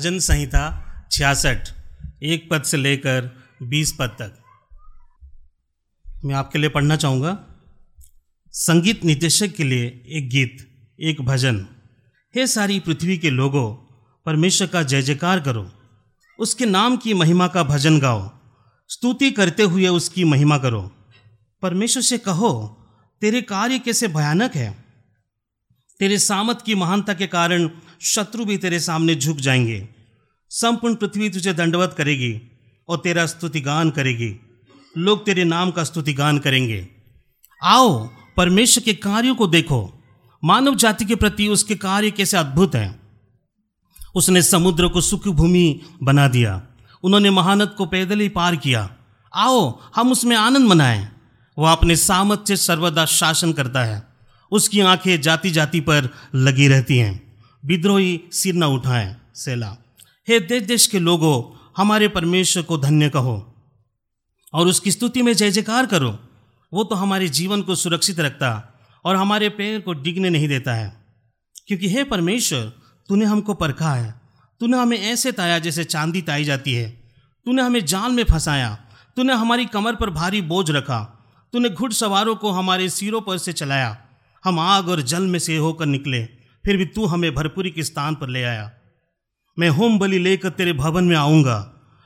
भजन संहिता छियासठ, एक पद से लेकर बीस पद तक। मैं आपके लिए पढ़ना चाहूँगा। संगीत निर्देशक के लिए एक गीत, एक भजन। हे सारी पृथ्वी के लोगों, परमेश्वर का जय जयकार करो। उसके नाम की महिमा का भजन गाओ। स्तुति करते हुए उसकी महिमा करो। परमेश्वर से कहो, तेरे कार्य कैसे भयानक है? तेरे सामत की महानता के कारण शत्रु भी तेरे सामने झुक जाएँगे। संपूर्ण पृथ्वी तुझे दंडवत करेगी और तेरा स्तुतिगान करेगी। लोग तेरे नाम का स्तुतिगान करेंगे। आओ, परमेश्वर के कार्यों को देखो। मानव जाति के प्रति उसके कार्य कैसे अद्भुत हैं। उसने समुद्र को सुख भूमि बना दिया। उन्होंने महानद को पैदल ही पार किया। आओ, हम उसमें आनंद मनाएँ। वह अपने सामत से सर्वदा शासन करता है। उसकी आँखें जाति जाति पर लगी रहती हैं। विद्रोही सिर न उठाएँ, सेला। हे देश देश के लोगों, हमारे परमेश्वर को धन्य कहो और उसकी स्तुति में जय जयकार करो। वो तो हमारे जीवन को सुरक्षित रखता और हमारे पैर को डिगने नहीं देता है। क्योंकि हे परमेश्वर, तूने हमको परखा है। तूने हमें ऐसे ताया जैसे चांदी ताई जाती है। तूने हमें जाल में फंसाया। तूने हमारी कमर पर भारी बोझ रखा। तूने घुड़सवारों को हमारे सिरों पर से चलाया। हम आग और जल में से होकर निकले। फिर भी तू हमें भरपूरी के स्थान पर ले आया। मैं होम बलि लेकर तेरे भवन में आऊँगा।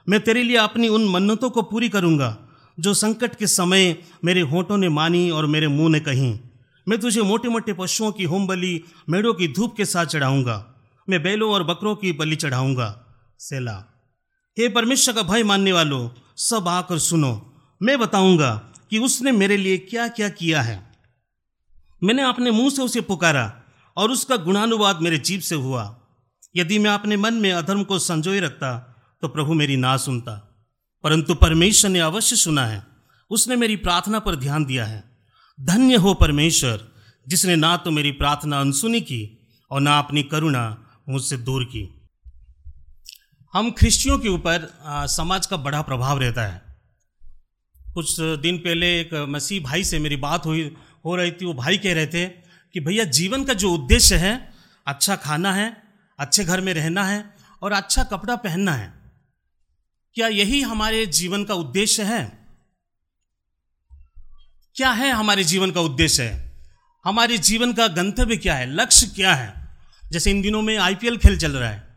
मैं तेरे लिए अपनी उन मन्नतों को पूरी करूँगा, जो संकट के समय मेरे होठों ने मानी और मेरे मुँह ने कही। मैं तुझे मोटे मोटे पशुओं की होम बलि, मेढ़ों की धूप के साथ चढ़ाऊँगा। मैं बैलों और बकरों की बलि चढ़ाऊँगा। सेला, हे परमेश्वर का भय मानने वालों, सब आकर सुनो। मैं बताऊँगा कि उसने मेरे लिए क्या क्या किया है। मैंने अपने मुँह से उसे पुकारा और उसका गुणानुवाद मेरे जीव से हुआ। यदि मैं अपने मन में अधर्म को संजोए रखता तो प्रभु मेरी ना सुनता। परंतु परमेश्वर ने अवश्य सुना है। उसने मेरी प्रार्थना पर ध्यान दिया है। धन्य हो परमेश्वर, जिसने ना तो मेरी प्रार्थना अनसुनी की और ना अपनी करुणा मुझसे दूर की। हम ख्रिस्तियों के ऊपर समाज का बड़ा प्रभाव रहता है। कुछ दिन पहले एक मसीह भाई से मेरी बात हुई, हो रही थी, वो भाई कह रहे थे कि भैया जीवन का जो उद्देश्य है अच्छा खाना है, अच्छे घर में रहना है और अच्छा कपड़ा पहनना है, क्या यही हमारे जीवन का उद्देश्य है? क्या है हमारे जीवन का उद्देश्य? है हमारे जीवन का गंतव्य क्या है? लक्ष्य क्या है? जैसे इन दिनों में आईपीएल खेल चल रहा है।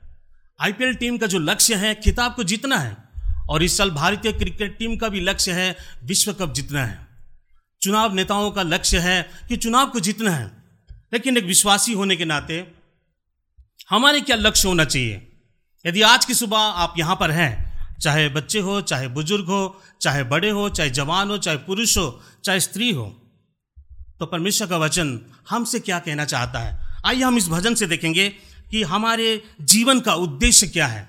आईपीएल टीम का जो लक्ष्य है, खिताब को जीतना है और इस साल भारतीय क्रिकेट टीम का भी लक्ष्य है, विश्व कप जीतना है। चुनाव नेताओं का लक्ष्य है कि चुनाव को जीतना है। लेकिन एक विश्वासी होने के नाते हमारे क्या लक्ष्य होना चाहिए? यदि आज की सुबह आप यहाँ पर हैं, चाहे बच्चे हो, चाहे बुज़ुर्ग हो, चाहे बड़े हो, चाहे जवान हो, चाहे पुरुष हो, चाहे स्त्री हो तो परमेश्वर का वचन हमसे क्या कहना चाहता है? आइए हम इस भजन से देखेंगे कि हमारे जीवन का उद्देश्य क्या है।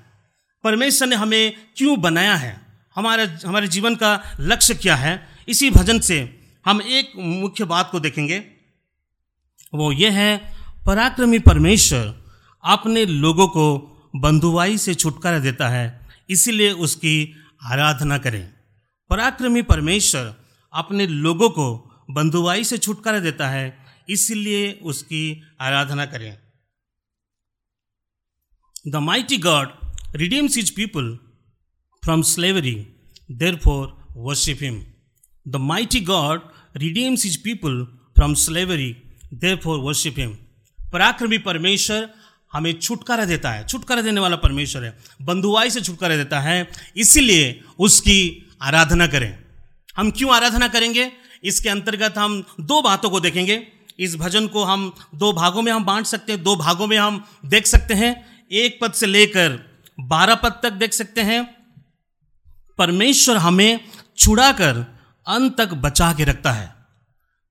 परमेश्वर ने हमें क्यों बनाया है? हमारे हमारे जीवन का लक्ष्य क्या है? इसी भजन से हम एक मुख्य बात को देखेंगे। वो ये है, पराक्रमी परमेश्वर अपने लोगों को बंधुआई से छुटकारा देता है, इसीलिए उसकी आराधना करें। पराक्रमी परमेश्वर अपने लोगों को बंधुआई से छुटकारा देता है, इसलिए उसकी आराधना करें। The mighty God redeems his people from slavery therefore worship him the mighty God redeems his people from slavery therefore worship him पराक्रमी परमेश्वर हमें छुटकारा देता है। छुटकारा देने वाला परमेश्वर है। बंधुआई से छुटकारा देता है। इसीलिए उसकी आराधना करें। हम क्यों आराधना करेंगे? इसके अंतर्गत हम दो बातों को देखेंगे। इस भजन को हम दो भागों में हम बांट सकते हैं। दो भागों में हम देख सकते हैं। एक पद से लेकर बारह पद तक देख सकते हैं। परमेश्वर हमें छुड़ाकर अंत तक बचा के रखता है।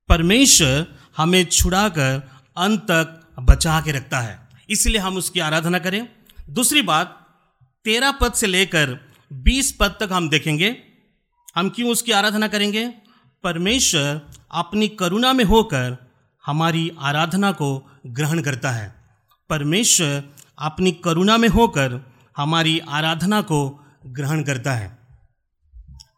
परमेश्वर हमें छुड़ाकर अंत तक बचा के रखता है। इसलिए हम उसकी आराधना करें। दूसरी बात, तेरह पद से लेकर बीस पद तक हम देखेंगे। हम क्यों उसकी आराधना करेंगे? परमेश्वर अपनी करुणा में होकर हमारी आराधना को ग्रहण करता है। परमेश्वर अपनी करुणा में होकर हमारी आराधना को ग्रहण करता है।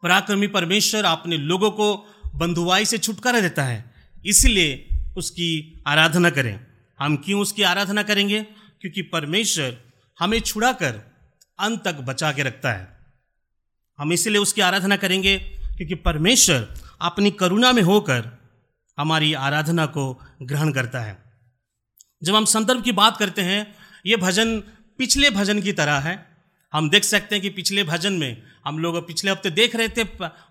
पराक्रमी परमेश्वर अपने लोगों को बंधुआई से छुटकारा देता है। इसलिए उसकी आराधना करें। हम क्यों उसकी आराधना करेंगे? क्योंकि परमेश्वर हमें छुड़ाकर अंत तक बचा के रखता है। हम इसीलिए उसकी आराधना करेंगे क्योंकि परमेश्वर अपनी करुणा में होकर हमारी आराधना को ग्रहण करता है। जब हम संदर्भ की बात करते हैं, ये भजन पिछले भजन की तरह है। हम देख सकते हैं कि पिछले भजन में हम लोग पिछले हफ़्ते देख रहे थे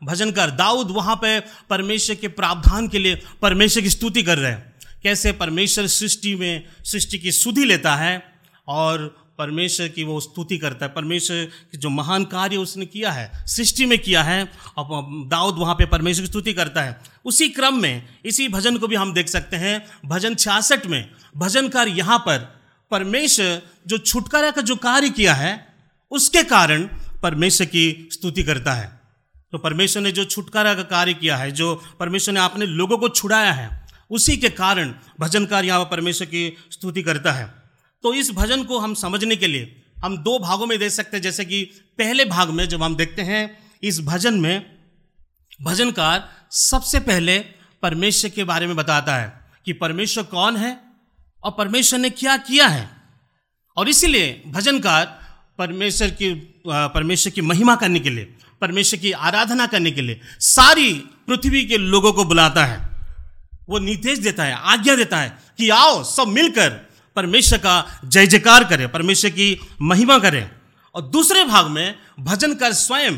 भजनकार दाऊद वहाँ पे परमेश्वर के प्रावधान के लिए परमेश्वर की स्तुति कर रहे हैं। कैसे परमेश्वर सृष्टि में, सृष्टि की सुधि लेता है और परमेश्वर की वो स्तुति करता है। परमेश्वर की जो महान कार्य उसने किया है, सृष्टि में किया है और दाऊद वहाँ पे परमेश्वर की स्तुति करता है। उसी क्रम में, इसी भजन को भी हम देख सकते हैं। भजन छियासठ में, भजनकार यहाँ पर परमेश्वर जो छुटकारा का जो कार्य किया है, उसके कारण परमेश्वर की स्तुति करता है। तो परमेश्वर ने जो छुटकारा का कार्य किया है, जो परमेश्वर ने अपने लोगों को छुड़ाया है, उसी के कारण भजनकार यहाँ पर परमेश्वर की स्तुति करता है। तो इस भजन को हम समझने के लिए हम दो भागों में देख सकते हैं। जैसे कि पहले भाग में जब हम देखते हैं, इस भजन में भजनकार सबसे पहले परमेश्वर के बारे में बताता है कि परमेश्वर कौन है और परमेश्वर ने क्या किया है। और इसीलिए भजनकार परमेश्वर की परमेश्वर की महिमा करने के लिए, परमेश्वर की आराधना करने के लिए सारी पृथ्वी के लोगों को बुलाता है। वो निर्देश देता है, आज्ञा देता है कि आओ, सब मिलकर परमेश्वर का जय जयकार करें, परमेश्वर की महिमा करें। और दूसरे भाग में भजन कर स्वयं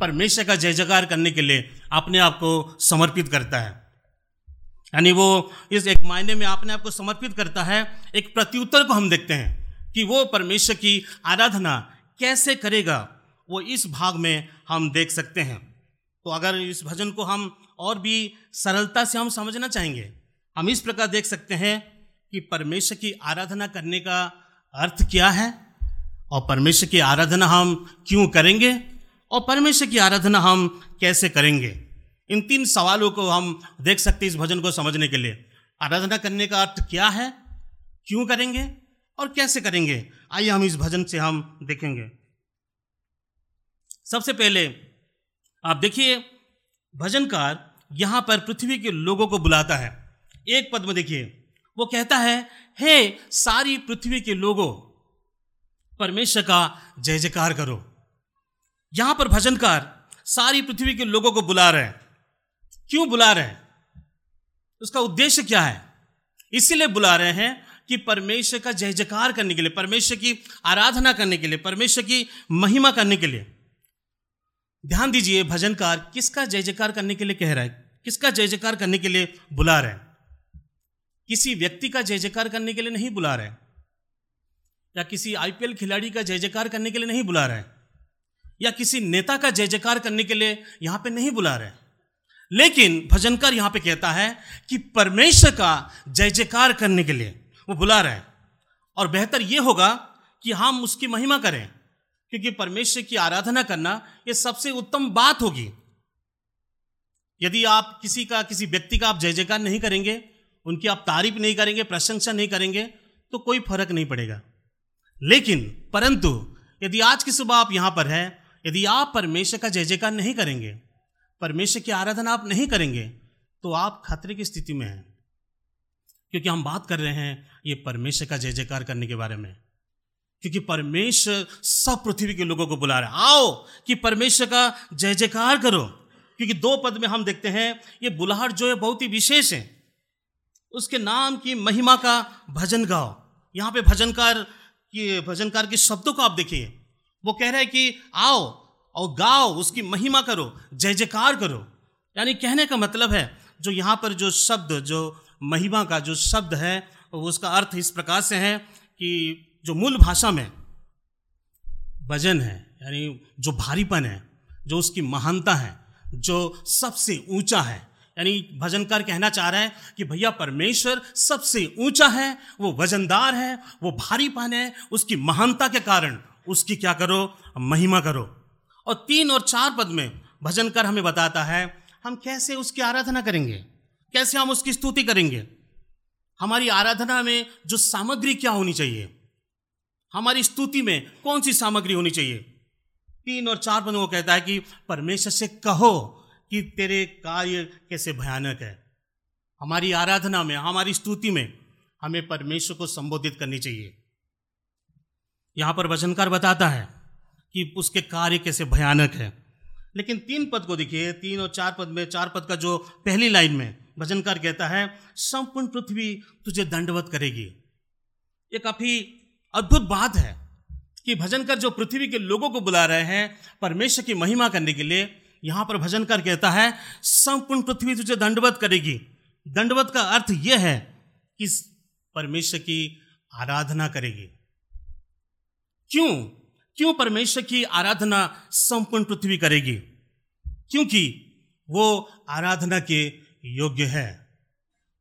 परमेश्वर का जय जयकार करने के लिए अपने आप को समर्पित करता है। यानी वो इस एक मायने में अपने आप को समर्पित करता है, एक प्रत्युत्तर को हम देखते हैं कि वो परमेश्वर की आराधना कैसे करेगा, वो इस भाग में हम देख सकते हैं। तो अगर इस भजन को हम और भी सरलता से हम समझना चाहेंगे, हम इस प्रकार देख सकते हैं कि परमेश्वर की आराधना करने का अर्थ क्या है, और परमेश्वर की आराधना हम क्यों करेंगे, और परमेश्वर की आराधना हम कैसे करेंगे। इन तीन सवालों को हम देख सकते हैं इस भजन को समझने के लिए। आराधना करने का अर्थ क्या है, क्यों करेंगे और कैसे करेंगे? आइए हम इस भजन से हम देखेंगे। सबसे पहले आप देखिए, भजनकार यहाँ पर पृथ्वी के लोगों को बुलाता है। एक पद में देखिए, वो कहता है, हे सारी पृथ्वी के लोगों, परमेश्वर का जय जयकार करो। यहाँ पर भजनकार सारी पृथ्वी के लोगों को बुला रहे हैं। क्यों बुला रहे हैं? उसका उद्देश्य क्या है? इसीलिए बुला रहे हैं कि परमेश्वर का जय जयकार करने के लिए, परमेश्वर की आराधना करने के लिए, परमेश्वर की महिमा करने के लिए। ध्यान दीजिए, भजनकार किसका जय जयकार करने के लिए कह रहा है? किसका जय जयकार करने के लिए बुला रहे हैं? किसी व्यक्ति का जय जयकार करने के लिए नहीं बुला रहे या किसी आईपीएल खिलाड़ी का जय जयकार करने के लिए नहीं बुला रहे या किसी नेता का जय जयकार करने के लिए यहाँ पे नहीं बुला रहे लेकिन भजनकार यहाँ पे कहता है कि परमेश्वर का जय जयकार करने के लिए वो बुला रहे हैं। और बेहतर ये होगा कि हम उसकी महिमा करें, क्योंकि परमेश्वर की आराधना करना ये सबसे उत्तम बात होगी। यदि आप किसी का, किसी व्यक्ति का आप जय जयकार नहीं करेंगे, उनकी आप तारीफ़ नहीं करेंगे, प्रशंसा नहीं करेंगे तो कोई फ़र्क नहीं पड़ेगा। लेकिन, परंतु, यदि आज की सुबह आप यहाँ पर हैं, यदि आप परमेश्वर का जय जयकार नहीं करेंगे, परमेश्वर की आराधना आप नहीं करेंगे तो आप खतरे की स्थिति में हैं। क्योंकि हम बात कर रहे हैं ये परमेश्वर का जय जयकार करने के बारे में। क्योंकि परमेश्वर सब पृथ्वी के लोगों को बुला रहे हैं। आओ कि परमेश्वर का जय जयकार करो। क्योंकि दो पद में हम देखते हैं, ये बुलाहट जो है बहुत ही विशेष है। उसके नाम की महिमा का भजन गाओ। यहाँ पे भजनकार की, भजनकार के शब्दों को आप देखिए। वो कह रहे हैं कि आओ और गाओ, उसकी महिमा करो, जय जयकार करो। यानी कहने का मतलब है, जो यहाँ पर जो शब्द, जो महिमा का जो शब्द है, उसका अर्थ इस प्रकार से है कि जो मूल भाषा में वज़न है, यानी जो भारीपन है, जो उसकी महानता है, जो सबसे ऊँचा है, यानी भजनकार कहना चाह रहा है कि भैया परमेश्वर सबसे ऊँचा है, वो वजनदार है, वो भारीपन है, उसकी महानता के कारण उसकी क्या करो? महिमा करो। और तीन और चार पद में भजनकार हमें बताता है, हम कैसे उसकी आराधना करेंगे? कैसे हम उसकी स्तुति करेंगे? हमारी आराधना में जो सामग्री क्या होनी चाहिए? हमारी स्तुति में कौन सी सामग्री होनी चाहिए? तीन और चार पद वो कहता है कि परमेश्वर से कहो कि तेरे कार्य कैसे भयानक है। हमारी आराधना में, हमारी स्तुति में हमें परमेश्वर को संबोधित करनी चाहिए। यहाँ पर वचनकार बताता है कि उसके कार्य कैसे भयानक है। लेकिन तीन पद को देखिए, तीन और चार पद में, चार पद का जो पहली लाइन में भजनकार कहता है, संपूर्ण पृथ्वी तुझे दंडवत करेगी। ये काफ़ी अद्भुत बात है कि भजनकर जो पृथ्वी के लोगों को बुला रहे हैं, परमेश्वर की महिमा करने के लिए, यहाँ पर भजनकर कहता है, संपूर्ण पृथ्वी तुझे दंडवत करेगी। दंडवत का अर्थ यह है कि परमेश्वर की आराधना करेगी। क्यों? क्यों परमेश्वर की आराधना संपूर्ण पृथ्वी करेगी? क्योंकि वो आराधना के योग्य है।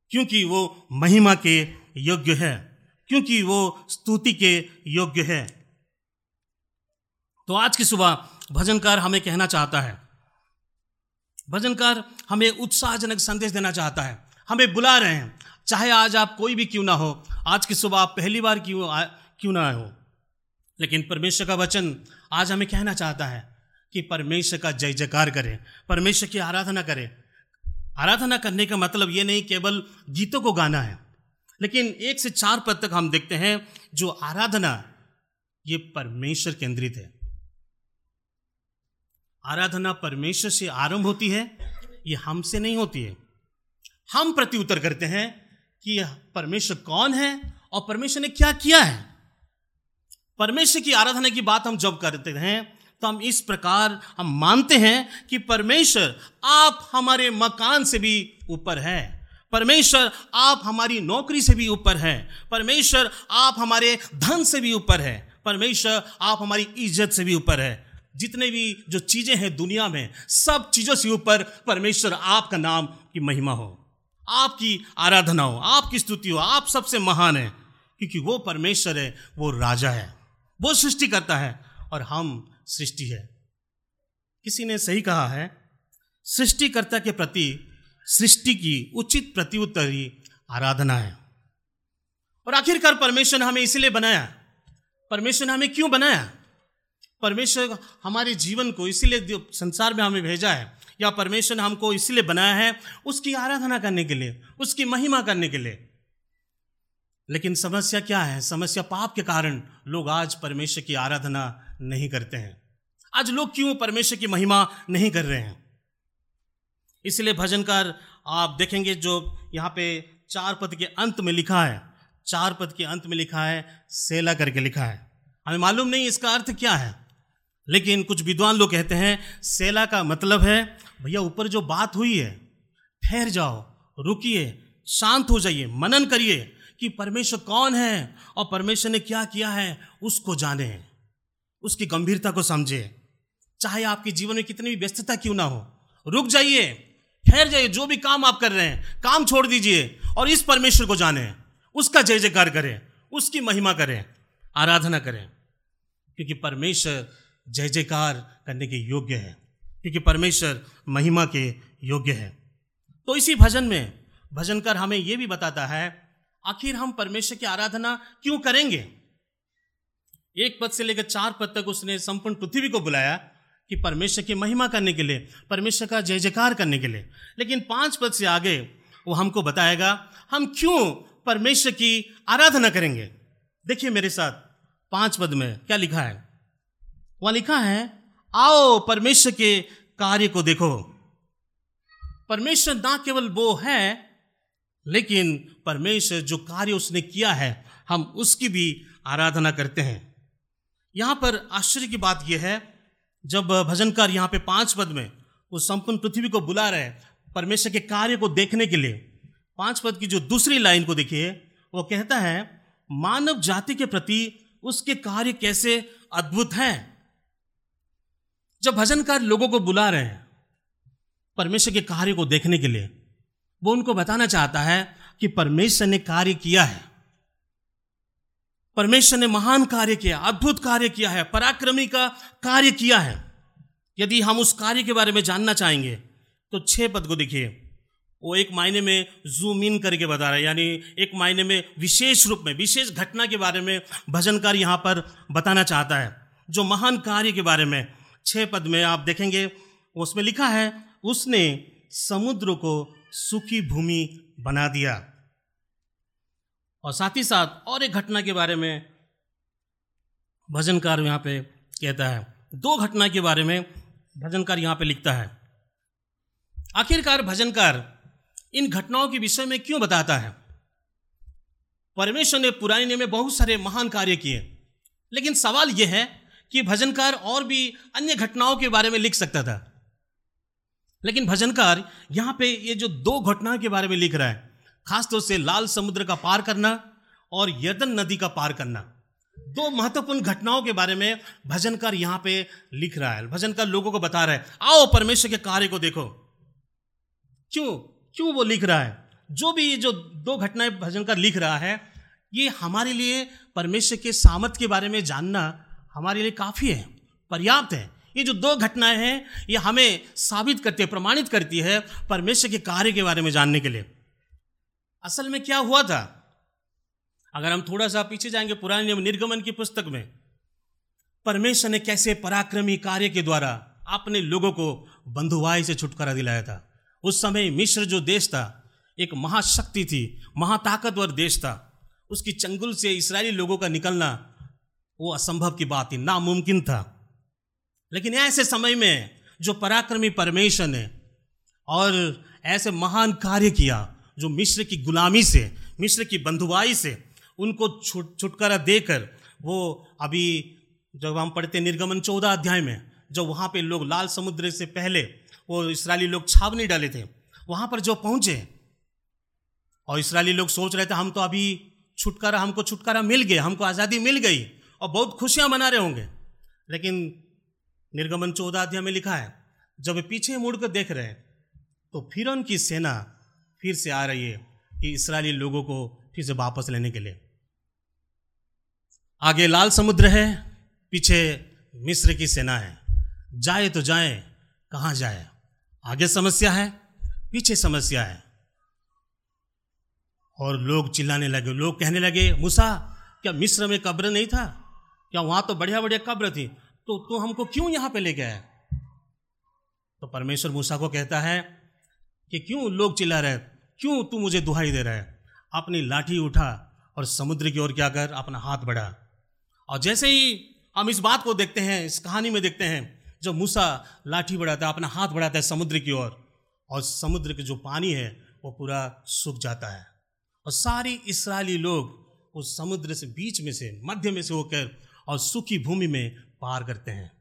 क्योंकि वो महिमा के योग्य है। क्योंकि वो स्तुति के योग्य है। तो आज की सुबह भजनकार हमें कहना चाहता है। भजनकार हमें उत्साहजनक संदेश देना चाहता है। हमें बुला रहे हैं। चाहे आज आप कोई भी क्यों ना हो, आज की सुबह आप पहली बार क्यों क्यों ना हो। लेकिन परमेश्वर का वचन आज हमें कहना चाहता है कि परमेश्वर का जय जयकार करें। परमेश्वर की आराधना करें। आराधना करने का मतलब ये नहीं, केवल गीतों को गाना है। लेकिन एक से चार पद तक हम देखते हैं जो आराधना, ये परमेश्वर केंद्रित है। आराधना परमेश्वर से आरंभ होती है, ये हमसे नहीं होती है। हम प्रति उत्तर करते हैं कि परमेश्वर कौन है और परमेश्वर ने क्या किया है। परमेश्वर की आराधना की बात हम जब करते हैं तो हम इस प्रकार हम मानते हैं कि परमेश्वर आप हमारे मकान से भी ऊपर है। परमेश्वर आप हमारी नौकरी से भी ऊपर है। परमेश्वर आप हमारे धन से भी ऊपर है। परमेश्वर आप हमारी इज़्ज़त से भी ऊपर है। जितने भी जो चीज़ें हैं दुनिया में, सब चीज़ों से ऊपर परमेश्वर आपका नाम की महिमा हो। आपकी आराधना हो, आपकी स्तुति हो, आप सबसे महान है। क्योंकि वो परमेश्वर है, वो राजा है, वो सृष्टि करता है। और हम सृष्टि है। किसी ने सही कहा है, सृष्टिकर्ता के प्रति, सृष्टि की उचित प्रत्युत्तरी आराधना है। और आखिरकार परमेश्वर ने हमें इसलिए बनाया। परमेश्वर ने हमें क्यों बनाया? परमेश्वर हमारे जीवन को इसीलिए संसार में हमें भेजा है, या परमेश्वर ने हमको इसलिए बनाया है, उसकी आराधना करने के लिए, उसकी महिमा करने के लिए। लेकिन समस्या क्या है? समस्या पाप के कारण लोग आज परमेश्वर की आराधना नहीं करते हैं। आज लोग क्यों परमेश्वर की महिमा नहीं कर रहे हैं? इसलिए भजनकार, आप देखेंगे जो यहाँ पे चार पद के अंत में लिखा है, चार पद के अंत में लिखा है, सेला करके लिखा है। हमें मालूम नहीं इसका अर्थ क्या है, लेकिन कुछ विद्वान लोग कहते हैं, सेला का मतलब है, भैया, ऊपर जो बात हुई है, ठहर जाओ, रुकिए, शांत हो जाइए, मनन करिए कि परमेश्वर कौन है और परमेश्वर ने क्या किया है, उसको जाने, उसकी गंभीरता को समझे। चाहे आपके जीवन में कितनी भी व्यस्तता क्यों ना हो। रुक जाइए। ठहर जाइए। जो भी काम आप कर रहे हैं, काम छोड़ दीजिए और इस परमेश्वर को जाने। उसका जय जयकार करें। उसकी महिमा करें। आराधना करें। क्योंकि परमेश्वर जय जयकार करने के योग्य है। क्योंकि परमेश्वर महिमा के योग्य है। तो इसी भजन में भजनकर हमें यह भी बताता है, आखिर हम परमेश्वर की आराधना क्यों करेंगे? एक पद से लेकर चार पद तक उसने संपूर्ण पृथ्वी को बुलाया। कि परमेश्वर की महिमा करने के लिए, परमेश्वर का जय जयकार करने के लिए। लेकिन पाँच पद से आगे वो हमको बताएगा, हम क्यों परमेश्वर की आराधना करेंगे? देखिए मेरे साथ, पाँच पद में क्या लिखा है? वहाँ लिखा है, आओ परमेश्वर के कार्य को देखो। परमेश्वर ना केवल वो है, लेकिन परमेश्वर जो कार्य उसने किया है, हम उसकी भी आराधना करते हैं। यहाँ पर आश्चर्य की बात यह है जब भजनकार यहाँ पे पाँच पद में वो संपूर्ण पृथ्वी को बुला रहे हैं परमेश्वर के कार्य को देखने के लिए, पाँच पद की जो दूसरी लाइन को देखिए, वो कहता है, मानव जाति के प्रति उसके कार्य कैसे अद्भुत हैं। जब भजनकार लोगों को बुला रहे हैं परमेश्वर के कार्य को देखने के लिए, वो उनको बताना चाहता है कि परमेश्वर ने कार्य किया है। परमेश्वर ने महान कार्य किया, अद्भुत कार्य किया है, पराक्रमी का कार्य किया है। यदि हम उस कार्य के बारे में जानना चाहेंगे तो छह पद को देखिए। वो एक मायने में जूम इन करके बता रहा है, यानी एक मायने में विशेष रूप में, विशेष घटना के बारे में भजनकार यहाँ पर बताना चाहता है। जो महान कार्य के बारे में, छह पद में आप देखेंगे, उसमें लिखा है, उसने समुद्र को सुखी भूमि बना दिया। और साथ ही साथ और एक घटना के बारे में भजनकार यहाँ पे कहता है। दो घटना के बारे में भजनकार यहाँ पे लिखता है। आखिरकार भजनकार इन घटनाओं के विषय में क्यों बताता है? परमेश्वर ने पुराने में बहुत सारे महान कार्य किए। लेकिन सवाल यह है कि भजनकार और भी अन्य घटनाओं के बारे में लिख सकता था। लेकिन भजनकार यहाँ पे ये जो दो घटनाओं के बारे में लिख रहा है खासतौर से लाल समुद्र का पार करना और यदन नदी का पार करना। दो महत्वपूर्ण घटनाओं के बारे में भजनकार यहाँ पे लिख रहा है। भजनकार लोगों को बता रहा है, आओ परमेश्वर के कार्य को देखो। क्यों? क्यों वो लिख रहा है? जो भी ये जो दो घटनाएँ भजनकार लिख रहा है, ये हमारे लिए परमेश्वर के सामर्थ के बारे में जानना हमारे लिए काफ़ी है, पर्याप्त है। ये जो दो घटनाएँ हैं, ये हमें साबित करती है, प्रमाणित करती है परमेश्वर के कार्य के बारे में जानने के लिए। असल में क्या हुआ था? अगर हम थोड़ा सा पीछे जाएँगे पुराने निर्गमन की पुस्तक में, परमेश्वर ने कैसे पराक्रमी कार्य के द्वारा अपने लोगों को बंधुआई से छुटकारा दिलाया था। उस समय मिश्र जो देश था, एक महाशक्ति थी, महाताकतवर देश था। उसकी चंगुल से इसराइली लोगों का निकलना वो असंभव की बात थी नामुमकिन था। लेकिन ऐसे समय में जो पराक्रमी परमेश्वर ने और ऐसे महान कार्य किया जो मिश्र की गुलामी से मिश्र की बंधुआई से, उनको छुट, छुटकारा देकर वो अभी जब हम पढ़ते निर्गमन चौदह अध्याय में, जब वहाँ पे लोग लाल समुद्र से पहले वो इसराइली लोग छावनी डाले थे, वहाँ पर जो पहुँचे, और इसराइली लोग सोच रहे थे, हम तो अभी छुटकारा, हमको छुटकारा मिल गया, हमको आज़ादी मिल गई, और बहुत खुशियाँ मना रहे होंगे। लेकिन निर्गमन चौदह अध्याय में लिखा है, जब पीछे मुड़कर देख रहे हैं तो फिर उनकी सेना फिर से आ रही है कि इसराइली लोगों को फिर से वापस लेने के लिए। आगे लाल समुद्र है, पीछे मिस्र की सेना है। जाए तो जाए, कहाँ जाए? आगे समस्या है, पीछे समस्या है। और लोग चिल्लाने लगे, लोग कहने लगे, मूसा, क्या मिस्र में कब्र नहीं था? क्या वहाँ तो बढ़िया बढ़िया कब्र थी? तो तू तो हमको क्यों यहाँ पे लेके आया तो परमेश्वर मूसा को कहता है कि क्यों लोग चिल्ला रहे क्यों तू मुझे दुहाई दे रहा है? अपनी लाठी उठा और समुद्र की ओर क्या कर अपना हाथ बढ़ा। और जैसे ही हम इस बात को देखते हैं, इस कहानी में देखते हैं, जब मूसा लाठी बढ़ाता है अपना हाथ बढ़ाता है समुद्र की ओर, और समुद्र के जो पानी है, वो पूरा सूख जाता है। और सारी इसराइली लोग उस समुद्र से बीच में से, मध्य में से होकर और सूखी भूमि में पार करते हैं।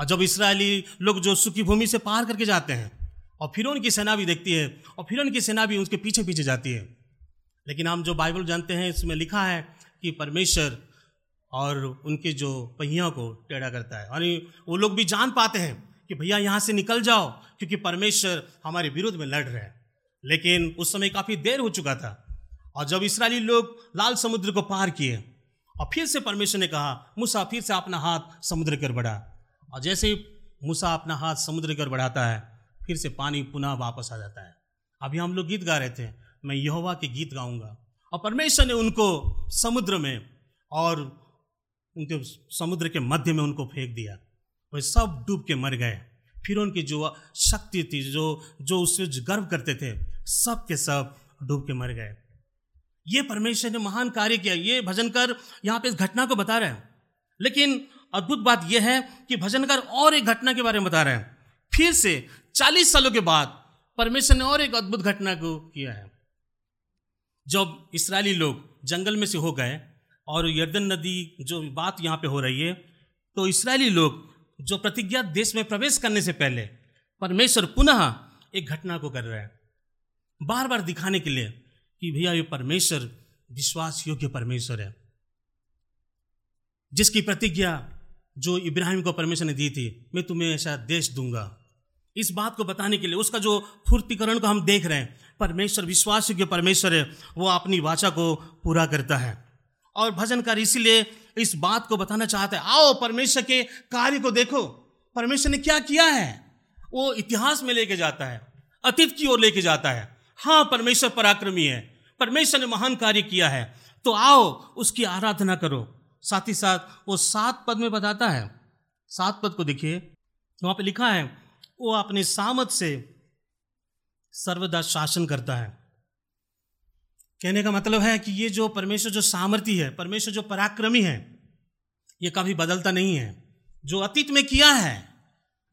और जब इसराइली लोग जो सूखी भूमि से पार करके जाते हैं और फिर उनकी सेना भी देखती है, और फिर उनकी सेना भी उसके पीछे पीछे जाती है। लेकिन हम जो बाइबल जानते हैं, इसमें लिखा है कि परमेश्वर और उनके जो पहिया को टेढ़ा करता है। और वो लोग भी जान पाते हैं कि भैया यहाँ से निकल जाओ, क्योंकि परमेश्वर हमारे विरुद्ध में लड़ रहे हैं। लेकिन उस समय काफ़ी देर हो चुका था, और जब इसराइली लोग लाल समुद्र को पार किए, और फिर से परमेश्वर ने कहा, मूसा, फिर से अपना हाथ समुद्र कर बढ़ा। और जैसे ही मूसा अपना हाथ समुद्र कर बढ़ाता है फिर से पानी पुनः वापस आ जाता है। अभी हम लोग गीत गा रहे थे, मैं यहोवा के गीत गाऊँगा। और परमेश्वर ने उनको समुद्र में और उनके समुद्र के मध्य में उनको फेंक दिया। वे सब डूब के मर गए। फिर उनकी जो शक्ति थी, जो जो उससे गर्व करते थे, सब के सब डूब के मर गए। ये परमेश्वर ने महान कार्य किया। ये भजनकर यहाँ पे इस घटना को बता रहे हैं। लेकिन अद्भुत बात यह है कि भजनकर और एक घटना के बारे में बता रहे हैं। फिर से चालीस सालों के बाद परमेश्वर ने और एक अद्भुत घटना को किया है। जब इसराइली लोग जंगल में से हो गए और यर्दन नदी जो बात यहाँ पे हो रही है तो इसराइली लोग जो प्रतिज्ञा देश में प्रवेश करने से पहले परमेश्वर पुनः एक घटना को कर रहे हैं। बार बार दिखाने के लिए कि भैया, ये परमेश्वर विश्वास योग्य परमेश्वर है। जिसकी प्रतिज्ञा जो इब्राहिम को परमेश्वर ने दी थी, मैं तुम्हें ऐसा देश दूँगा। इस बात को बताने के लिए, उसका जो फूर्तिकरण को हम देख रहे हैं, परमेश्वर, विश्वास योग्य परमेश्वर है, वो अपनी वाचा को पूरा करता है। और भजनकार, इसीलिए इस बात को बताना चाहते हैं, आओ परमेश्वर के कार्य को देखो। परमेश्वर ने क्या किया है? वो इतिहास में लेके जाता है, अतीत की ओर लेके जाता है। हाँ परमेश्वर पराक्रमी है, परमेश्वर ने महान कार्य किया है। तो आओ, उसकी आराधना करो। साथ ही साथ, वो सात पद में बताता है। सात पद को देखिए, वहाँ पे लिखा है वो अपने सामत से सर्वदा शासन करता है। कहने का मतलब है कि ये जो परमेश्वर जो सामर्थ्य है, परमेश्वर जो पराक्रमी है, ये कभी बदलता नहीं है। जो अतीत में किया है,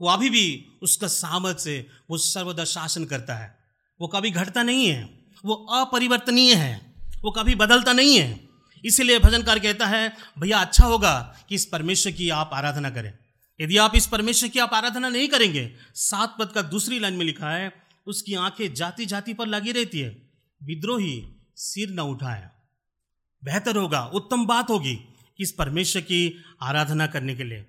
वो अभी भी उसका सामर्थ से, वो सर्वदा शासन करता है। वो कभी घटता नहीं है, वो अपरिवर्तनीय है, वो कभी बदलता नहीं है। इसीलिए भजनकार कहता है, भैया अच्छा होगा कि इस परमेश्वर की आप आराधना करें। यदि आप इस परमेश्वर की आप आराधना नहीं करेंगे, सात पद का दूसरी लाइन में लिखा है, उसकी आँखें जाति जाति पर लगी रहती है, विद्रोही सिर न उठाए। बेहतर होगा, उत्तम बात होगी इस परमेश्वर की आराधना करने के लिए।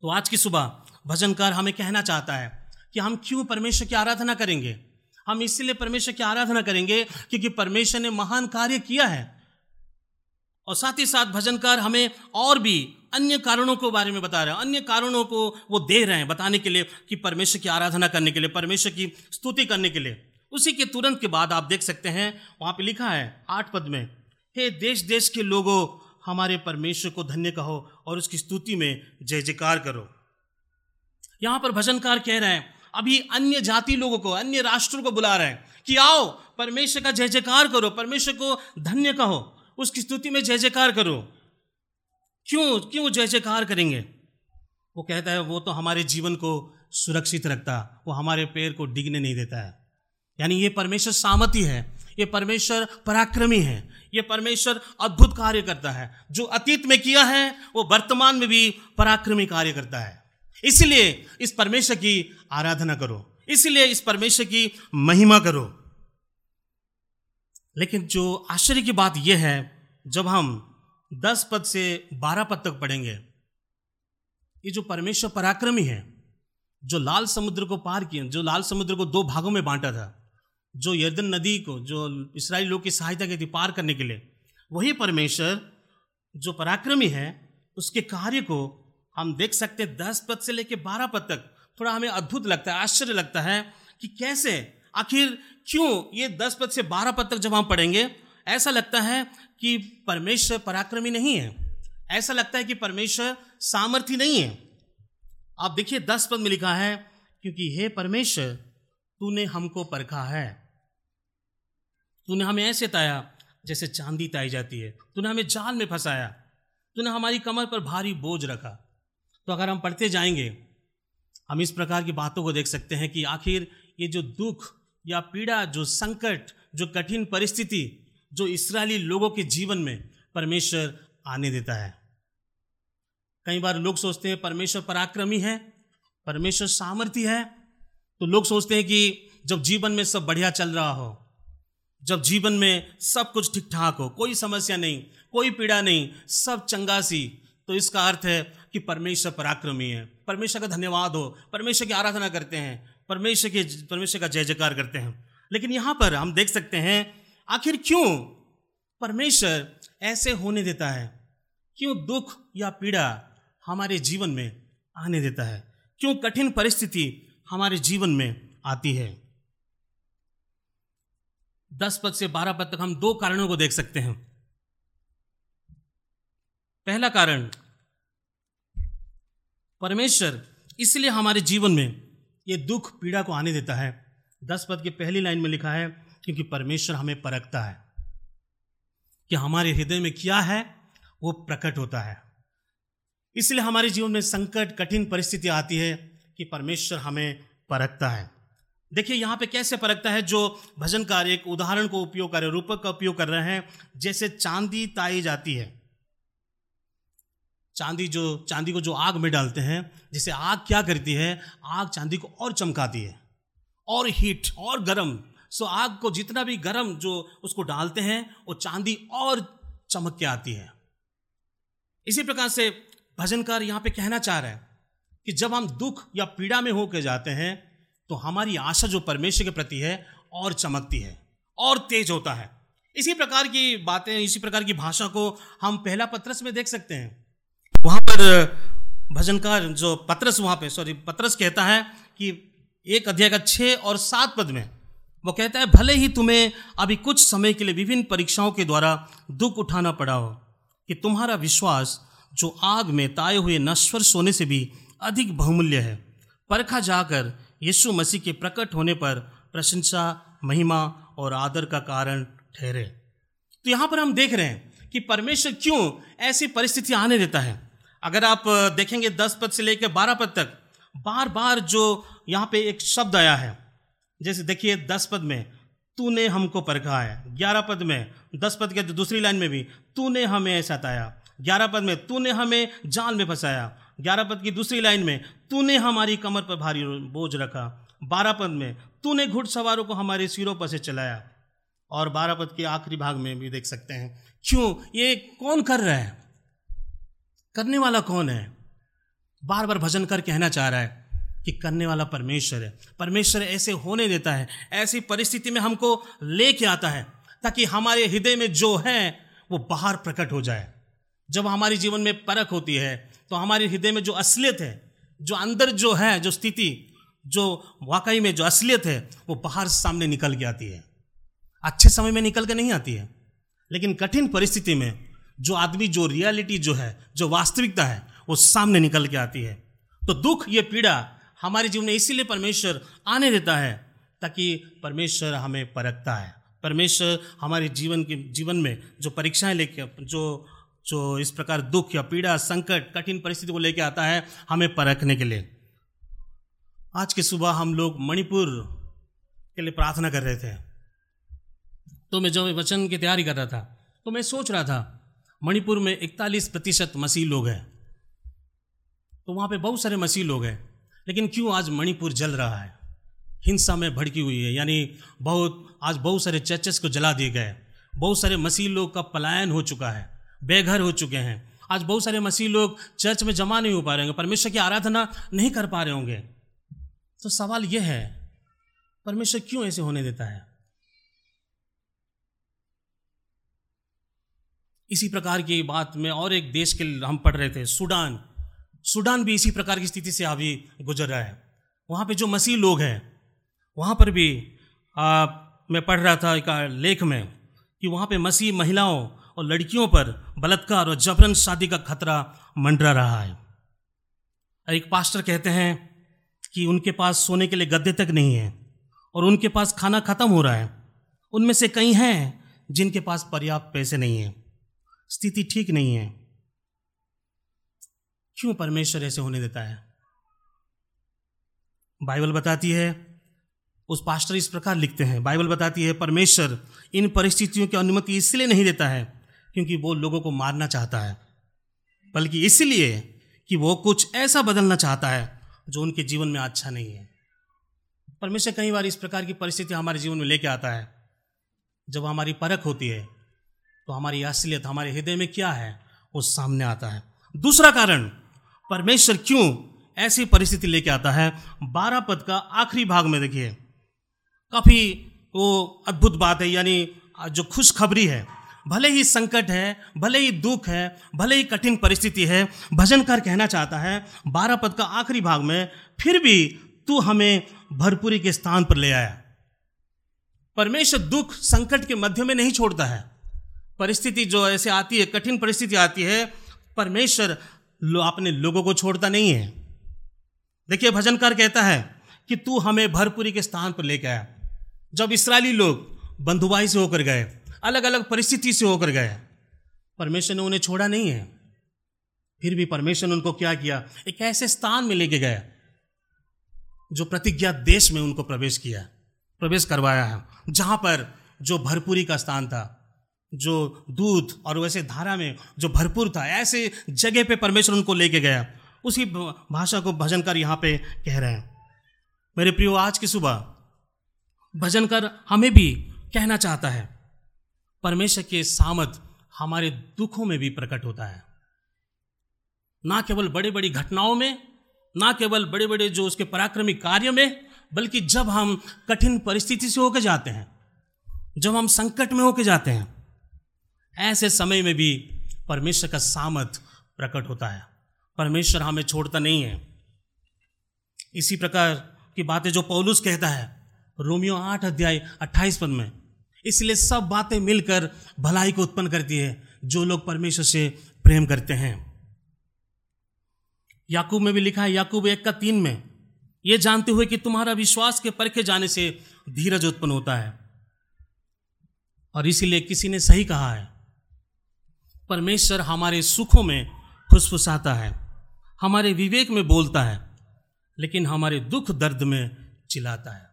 तो आज की सुबह भजनकार हमें कहना चाहता है कि हम क्यों परमेश्वर की आराधना करेंगे? हम इसीलिए परमेश्वर की आराधना करेंगे क्योंकि परमेश्वर ने महान कार्य किया है। और साथ ही साथ भजनकार हमें और भी अन्य कारणों को बारे में बता रहे हैं। अन्य कारणों को वो दे रहे हैं बताने के लिए कि परमेश्वर की आराधना करने के लिए, परमेश्वर की स्तुति करने के लिए। उसी के तुरंत के बाद आप देख सकते हैं, वहाँ पे लिखा है आठ पद में, हे देश देश के लोगों, हमारे परमेश्वर को धन्य कहो और उसकी स्तुति में जय जयकार करो। यहाँ पर भजनकार कह रहे हैं, अभी अन्य जाति लोगों को, अन्य राष्ट्रों को बुला रहे हैं कि आओ, परमेश्वर का जय जयकार करो, परमेश्वर को धन्य कहो, उसकी स्तुति में जय जयकार करो। क्यों क्यों जय जयकार करेंगे? वो कहता है, वो तो हमारे जीवन को सुरक्षित रखता, वो हमारे पैर को डिगने नहीं देता है। यानी ये परमेश्वर सामति है, ये परमेश्वर पराक्रमी है, ये परमेश्वर अद्भुत कार्य करता है। जो अतीत में किया है, वो वर्तमान में भी पराक्रमी कार्य करता है। इसलिए इस परमेश्वर की आराधना करो, इसलिए इस परमेश्वर की महिमा करो। लेकिन जो आश्चर्य की बात यह है, जब हम दस पद से बारह पद तक पढ़ेंगे। ये जो परमेश्वर पराक्रमी है, जो लाल समुद्र को पार किया जो लाल समुद्र को दो भागों में बांटा था, जो यर्दन नदी को, जो इसराइली लोग की सहायता की थी पार करने के लिए, वही परमेश्वर जो पराक्रमी है, उसके कार्य को हम देख सकते हैं दस पद से लेकर बारह पद तक। थोड़ा हमें अद्भुत लगता है, आश्चर्य लगता है कि कैसे, आखिर क्यों ये दस पद से बारह पद तक जब हम पढ़ेंगे ऐसा लगता है कि परमेश्वर पराक्रमी नहीं है। ऐसा लगता है कि परमेश्वर सामर्थ्य नहीं है। आप देखिए, दस पद में लिखा है, क्योंकि हे परमेश्वर, तूने हमको परखा है। तूने हमें ऐसे ताया जैसे चांदी ताई जाती है। तूने हमें जाल में फंसाया। तूने हमारी कमर पर भारी बोझ रखा। तो अगर हम पढ़ते जाएँगे, हम इस प्रकार की बातों को देख सकते हैं कि आखिर ये जो दुख या पीड़ा, जो संकट, जो कठिन परिस्थिति जो इसराइली लोगों के जीवन में परमेश्वर आने देता है। कई बार लोग सोचते हैं परमेश्वर पराक्रमी है, परमेश्वर सामर्थ्य है तो लोग सोचते हैं कि जब जीवन में सब बढ़िया चल रहा हो, जब जीवन में सब कुछ ठीक ठाक हो, कोई समस्या नहीं, कोई पीड़ा नहीं, सब चंगासी तो इसका अर्थ है कि परमेश्वर पराक्रमी है। परमेश्वर का धन्यवाद हो, परमेश्वर की आराधना करते हैं, परमेश्वर के, परमेश्वर का जय जयकार करते हैं। लेकिन यहाँ पर हम देख सकते हैं आखिर क्यों? परमेश्वर ऐसे होने देता है क्यों दुख या पीड़ा हमारे जीवन में आने देता है। क्यों कठिन परिस्थिति हमारे जीवन में आती है? दस पद से बारह पद तक हम दो कारणों को देख सकते हैं। पहला कारण, परमेश्वर इसलिए हमारे जीवन में ये दुख, पीड़ा को आने देता है। दस पद की पहली लाइन में लिखा है क्योंकि परमेश्वर हमें परखता है कि हमारे हृदय में क्या है, वो प्रकट होता है। इसलिए हमारे जीवन में संकट, कठिन परिस्थिति आती है कि परमेश्वर हमें परखता है। देखिए, यहाँ पे कैसे परखता है? जो भजनकार एक उदाहरण को उपयोग कर रहे रूपक का उपयोग कर रहे हैं, जैसे चांदी ताई जाती है। चांदी जो, चांदी को जो आग में डालते हैं, जैसे आग क्या करती है? आग चांदी को और चमकाती है। और हीट, और गर्म सो आग को जितना भी गर्म जो उसको डालते हैं, वो चांदी और चमक के आती है। इसी प्रकार से भजनकार यहाँ पे कहना चाह रहे हैं कि जब हम दुख या पीड़ा में होकर जाते हैं तो हमारी आशा जो परमेश्वर के प्रति है, और चमकती है, और तेज होता है। इसी प्रकार की बातें, इसी प्रकार की भाषा को हम पहला पत्रस में देख सकते हैं। वहाँ पर भजनकार जो पत्रस वहाँ पे, सॉरी, पत्रस कहता है कि एक अध्याय का छः और सात पद में वो कहता है, भले ही तुम्हें अभी कुछ समय के लिए विभिन्न परीक्षाओं के द्वारा दुख उठाना पड़ा हो कि तुम्हारा विश्वास जो आग में ताए हुए नश्वर सोने से भी अधिक बहुमूल्य है, परखा जाकर यीशु मसीह के प्रकट होने पर प्रशंसा, महिमा और आदर का कारण ठहरे। तो यहाँ पर हम देख रहे हैं कि परमेश्वर क्यों ऐसी परिस्थिति आने देता है। अगर आप देखेंगे दस पद से लेकर बारह पद तक बार बार जो यहाँ पे एक शब्द आया है जैसे देखिए दस पद में, तूने हमको परखा है। ग्यारह पद में, दस पद के दूसरी लाइन में भी, तूने हमें सताया। ग्यारह पद में, तूने हमें जाल में फंसाया। ग्यारह पद की दूसरी लाइन में, तूने हमारी कमर पर भारी बोझ रखा। बारह पद में, तूने घुड़सवारों को हमारे सिरों पर से चलाया। और बारह पद के आखिरी भाग में भी देख सकते हैं। क्यों? ये कौन कर रहा है? करने वाला कौन है? बार बार भजन कर कहना चाह रहा है। कि करने वाला परमेश्वर है। परमेश्वर ऐसे होने देता है, ऐसी परिस्थिति में हमको लेके आता है, ताकि हमारे हृदय में जो है, वो बाहर प्रकट हो जाए। जब हमारे जीवन में परख होती है तो हमारे हृदय में जो असलियत है, जो अंदर जो है, जो स्थिति, जो वाकई में जो असलियत है, वो बाहर सामने निकल के आती है। अच्छे समय में निकल के नहीं आती है, लेकिन कठिन परिस्थिति में जो आदमी, जो रियलिटी जो है, जो वास्तविकता है, वो सामने निकल के आती है। तो दुख, ये पीड़ा हमारे जीवन में इसीलिए परमेश्वर आने देता है ताकि परमेश्वर हमें परखता है। परमेश्वर हमारे जीवन के, जीवन में जो परीक्षाएँ लेके, जो जो इस प्रकार दुख या पीड़ा, संकट, कठिन परिस्थिति को लेके आता है हमें परखने के लिए। आज की सुबह हम लोग मणिपुर के लिए प्रार्थना कर रहे थे। तो मैं जब वचन की तैयारी कर रहा था तो मैं सोच रहा था, मणिपुर में इकतालीस प्रतिशत मसीह लोग हैं। तो वहाँ पे बहुत सारे मसीह लोग हैं। लेकिन क्यों आज मणिपुर जल रहा है? हिंसा में भड़की हुई है। यानी बहुत, आज बहुत सारे चर्चेस को जला दिए गए बहुत सारे मसीह लोग का पलायन हो चुका है। बेघर हो चुके हैं। आज बहुत सारे मसीह लोग चर्च में जमा नहीं हो पा रहे होंगे। परमेश्वर की आराधना नहीं कर पा रहे होंगे। तो सवाल यह है, परमेश्वर क्यों ऐसे होने देता है? इसी प्रकार की बात में और एक देश के हम पढ़ रहे थे, सूडान। सूडान भी इसी प्रकार की स्थिति से अभी गुजर रहा है। वहाँ पे जो मसीह लोग हैं वहाँ पर भी आ, मैं पढ़ रहा था एक लेख में कि वहाँ पे मसीह महिलाओं और लड़कियों पर बलात्कार और जबरन शादी का खतरा मंडरा रहा है। एक पास्टर कहते हैं कि उनके पास सोने के लिए गद्दे तक नहीं है और उनके पास खाना खत्म हो रहा है। उनमें से कई हैं जिनके पास पर्याप्त पैसे नहीं हैं। स्थिति ठीक नहीं है। क्यों परमेश्वर ऐसे होने देता है? बाइबल बताती है, उस पास्टर इस प्रकार लिखते हैं। बाइबल बताती है, परमेश्वर इन परिस्थितियों की अनुमति इसलिए नहीं देता है क्योंकि वो लोगों को मारना चाहता है, बल्कि इसलिए कि वो कुछ ऐसा बदलना चाहता है जो उनके जीवन में अच्छा नहीं है। परमेश्वर कई बार इस प्रकार की परिस्थिति हमारे जीवन में लेके आता है। जब हमारी परख होती है तो हमारी असलियत, हमारे हृदय में क्या है, वो सामने आता है। दूसरा कारण परमेश्वर क्यों ऐसी परिस्थिति लेके आता है? बारह पद का आखिरी भाग में देखिए। काफ़ी वो अद्भुत बात है, यानी जो खुशखबरी है, भले ही संकट है, भले ही दुख है, भले ही कठिन परिस्थिति है, भजनकार कहना चाहता है, बारह पद का आखिरी भाग में, फिर भी तू हमें भरपूरी के स्थान पर ले आया। परमेश्वर दुख संकट के मध्य में नहीं छोड़ता है। परिस्थिति जो ऐसे आती है, कठिन परिस्थिति आती है, परमेश्वर लो अपने लोगों को छोड़ता नहीं है। देखिए भजनकार कहता है कि तू हमें भरपुरी के स्थान पर लेकर आया। जब इसराइली लोग बंधुबाई से होकर गए अलग अलग परिस्थिति से होकर गए, परमेश्वर ने उन्हें छोड़ा नहीं है। फिर भी परमेश्वर ने उनको क्या किया? एक ऐसे स्थान में लेके गया जो प्रतिज्ञा देश में उनको प्रवेश किया, प्रवेश करवाया है, जहाँ पर जो भरपूरी का स्थान था जो दूध और वैसे धारा में जो भरपूर था, ऐसे जगह पे परमेश्वर उनको लेके गया। उसी भाषा को भजनकर यहाँ पे कह रहे हैं। मेरे प्रियो, आज की सुबह भजनकर हमें भी कहना चाहता है, परमेश्वर के सामत हमारे दुखों में भी प्रकट होता है। ना केवल बड़े बड़ी घटनाओं में, ना केवल बड़े बड़े जो उसके पराक्रमी कार्य में, बल्कि जब हम कठिन परिस्थिति से होकर जाते हैं, जब हम संकट में होकर जाते हैं ऐसे समय में भी परमेश्वर का सामर्थ प्रकट होता है। परमेश्वर हमें छोड़ता नहीं है। इसी प्रकार की बातें जो पौलुस कहता है, रोमियो आठ अध्याय अट्ठाईस पद में, इसलिए सब बातें मिलकर भलाई को उत्पन्न करती है, जो लोग परमेश्वर से प्रेम करते हैं। याकूब में भी लिखा है, याकूब एक का तीन में यह जानते हुए कि तुम्हारा विश्वास के परखे जाने से धीरज उत्पन्न होता है। और इसीलिए किसी ने सही कहा है परमेश्वर हमारे सुखों में फुसफुसाता है, हमारे विवेक में बोलता है, लेकिन हमारे दुख दर्द में चिल्लाता है।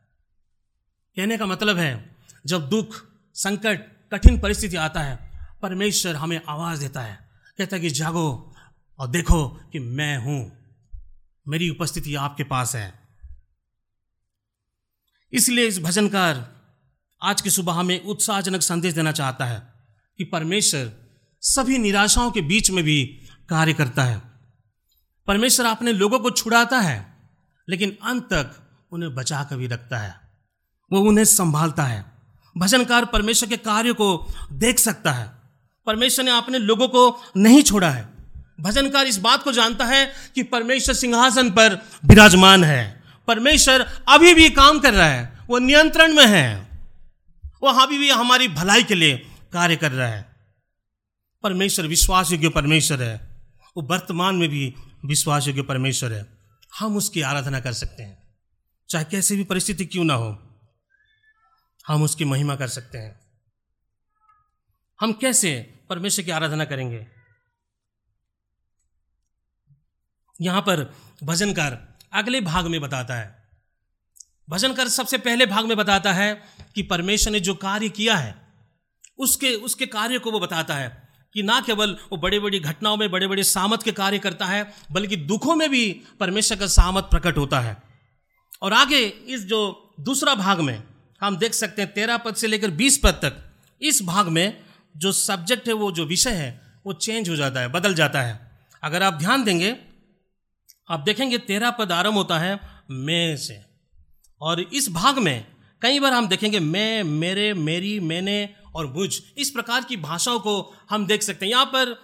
कहने का मतलब है, जब दुख, संकट, कठिन परिस्थिति आता है, परमेश्वर हमें आवाज़ देता है, कहता है कि जागो और देखो कि मैं हूँ, मेरी उपस्थिति आपके पास है। इसलिए इस भजनकार आज की सुबह हमें उत्साहजनक संदेश देना चाहता है कि परमेश्वर सभी निराशाओं के बीच में भी कार्य करता है। परमेश्वर अपने लोगों को छुड़ाता है, लेकिन अंत तक उन्हें बचा कर भी रखता है। वो उन्हें संभालता है। भजनकार परमेश्वर के कार्य को देख सकता है। परमेश्वर ने अपने लोगों को नहीं छोड़ा है। भजनकार इस बात को जानता है कि परमेश्वर सिंहासन पर विराजमान है। परमेश्वर अभी भी काम कर रहा है। वो नियंत्रण में है। वो अभी भी हमारी भलाई के लिए कार्य कर रहा है। परमेश्वर विश्वास योग्य परमेश्वर है। वो वर्तमान में भी विश्वास योग्य परमेश्वर है। हम उसकी आराधना कर सकते हैं। चाहे कैसी भी परिस्थिति क्यों ना हो, हम उसकी महिमा कर सकते हैं। हम कैसे परमेश्वर की आराधना करेंगे? यहाँ पर भजनकार अगले भाग में बताता है। भजनकार सबसे पहले भाग में बताता है कि परमेश्वर ने जो कार्य किया है, उसके उसके कार्य को वो बताता है। कि ना केवल वो बड़े बड़ी घटनाओं में बड़े बड़े सामत के कार्य करता है, बल्कि दुखों में भी परमेश्वर का सामत प्रकट होता है। और आगे इस जो दूसरा भाग में हम देख सकते हैं, तेरह पद से लेकर बीस पद तक, इस भाग में जो सब्जेक्ट है, वो जो विषय है, वो चेंज हो जाता है, बदल जाता है। अगर आप ध्यान देंगे, आप देखेंगे तेरह पद आरंभ होता है, मैं से। और इस भाग में कई बार हम देखेंगे, मैं, मेरे, मेरी, मैंने और मुझ इस प्रकार की भाषाओं को हम देख सकते हैं। यहाँ पर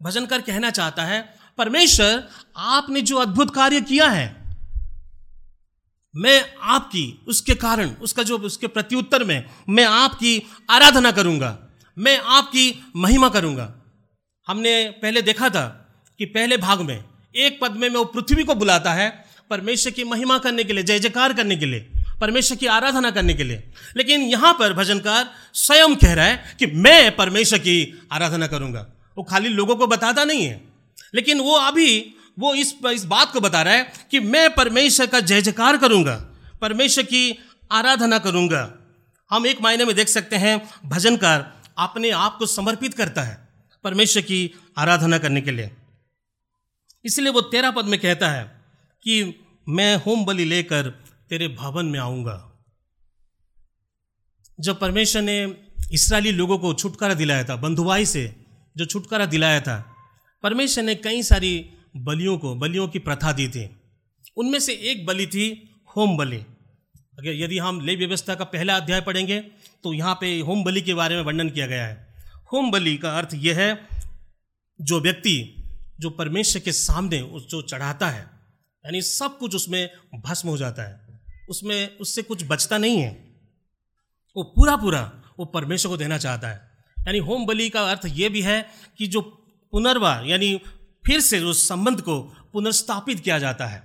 भजनकर कहना चाहता है, परमेश्वर, आपने जो अद्भुत कार्य किया है, मैं आपकी, उसके कारण, उसका जो, उसके प्रत्युत्तर में, मैं आपकी आराधना करूँगा, मैं आपकी महिमा करूँगा। हमने पहले देखा था कि पहले भाग में एक पद में मैं वो पृथ्वी को बुलाता है, परमेश्वर की महिमा करने के लिए, जय जयकार करने के लिए। परमेश्वर की आराधना करने के लिए। लेकिन यहाँ पर भजनकार स्वयं कह रहा है कि मैं परमेश्वर की आराधना करूँगा। वो खाली लोगों को बताता नहीं है। लेकिन वो अभी, वो इस इस बात को बता रहा है कि मैं परमेश्वर का जय जयकार करूँगा। परमेश्वर की आराधना करूँगा। हम एक मायने में देख सकते हैं, भजनकार अपने आप को समर्पित करता है परमेश्वर की आराधना करने के लिए। इसलिए वो तेरह पद में कहता है कि मैं होम बलि लेकर तेरे भवन में आऊँगा। जब परमेश्वर ने इसराइली लोगों को छुटकारा दिलाया था बंधुआई से जो छुटकारा दिलाया था, परमेश्वर ने कई सारी बलियों को, बलियों की प्रथा दी थी। उनमें से एक बलि थी होम बलि। अगर यदि हम ले व्यवस्था का पहला अध्याय पढ़ेंगे तो यहाँ पे होम बलि के बारे में वर्णन किया गया है। होम बलि का अर्थ यह है, जो व्यक्ति, जो परमेश्वर के सामने उस जो चढ़ाता है, यानी सब कुछ उसमें भस्म हो जाता है। उसमें उससे कुछ बचता नहीं है। वो पूरा पूरा वो परमेश्वर को देना चाहता है। यानी होम बलि का अर्थ ये भी है कि जो पुनर्वार यानी फिर से उस संबंध को पुनर्स्थापित किया जाता है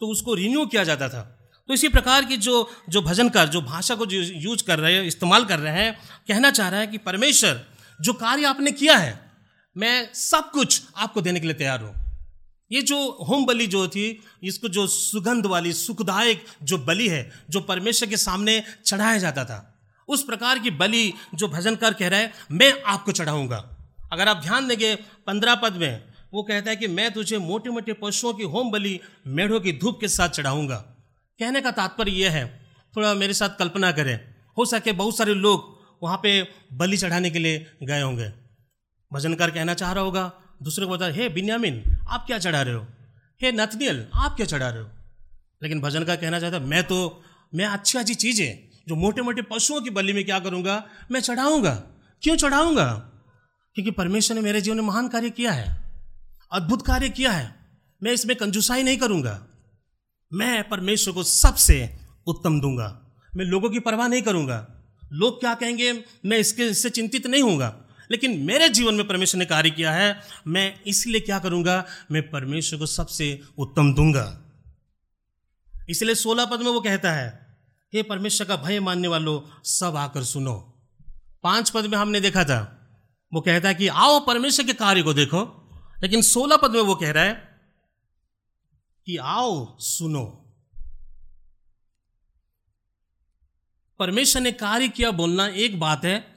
तो उसको रिन्यू किया जाता था। तो इसी प्रकार की जो जो भजनकार, जो भाषा को जो यूज़ कर रहे हैं, इस्तेमाल कर रहे हैं, कहना चाह रहा है कि परमेश्वर, जो कार्य आपने किया है, मैं सब कुछ आपको देने के लिए तैयार हूँ। ये जो होम बलि जो थी, इसको जो सुगंध वाली, सुखदायक जो बलि है, जो परमेश्वर के सामने चढ़ाया जाता था, उस प्रकार की बलि जो भजन कर कह रहा है, मैं आपको चढ़ाऊँगा। अगर आप ध्यान देंगे, पंद्रह पद में, वो कहता है कि मैं तुझे मोटे मोटे पशुओं की होम बलि, मेढ़ों की धूप के साथ चढ़ाऊँगा। कहने का तात्पर्य यह है, थोड़ा मेरे साथ कल्पना करें। हो सके बहुत सारे लोग वहाँ पे बलि चढ़ाने के लिए गए होंगे। भजनकार कहना चाह रहा होगा दूसरे को बता हे बिन्यामिन, आप क्या चढ़ा रहे हो? हे नथनियल आप क्या चढ़ा रहे हो? लेकिन भजन का कहना चाहता मैं तो मैं अच्छी अच्छी चीज़ें, जो मोटे मोटे पशुओं की बलि में क्या करूँगा, मैं चढ़ाऊँगा। क्यों चढ़ाऊँगा? क्योंकि परमेश्वर ने मेरे जीवन में महान कार्य किया है, अद्भुत कार्य किया है। मैं इसमें कंजूसाई नहीं करूँगा। मैं परमेश्वर को सबसे उत्तम दूँगा। मैं लोगों की परवाह नहीं करूँगा। लोग क्या कहेंगे, मैं इसके, इससे चिंतित नहीं हूँगा लेकिन मेरे जीवन में परमेश्वर ने कार्य किया है, मैं इसलिए क्या करूँगा? मैं परमेश्वर को सबसे उत्तम दूँगा। इसलिए सोलह पद में वो कहता है, हे परमेश्वर का भय मानने वालों, सब आकर सुनो। पाँच पद में हमने देखा था, वो कहता है कि, आओ परमेश्वर के कार्य को देखो। लेकिन सोलह पद में वो कह रहा है कि, आओ, सुनो। परमेश्वर ने कार्य किया बोलना एक बात है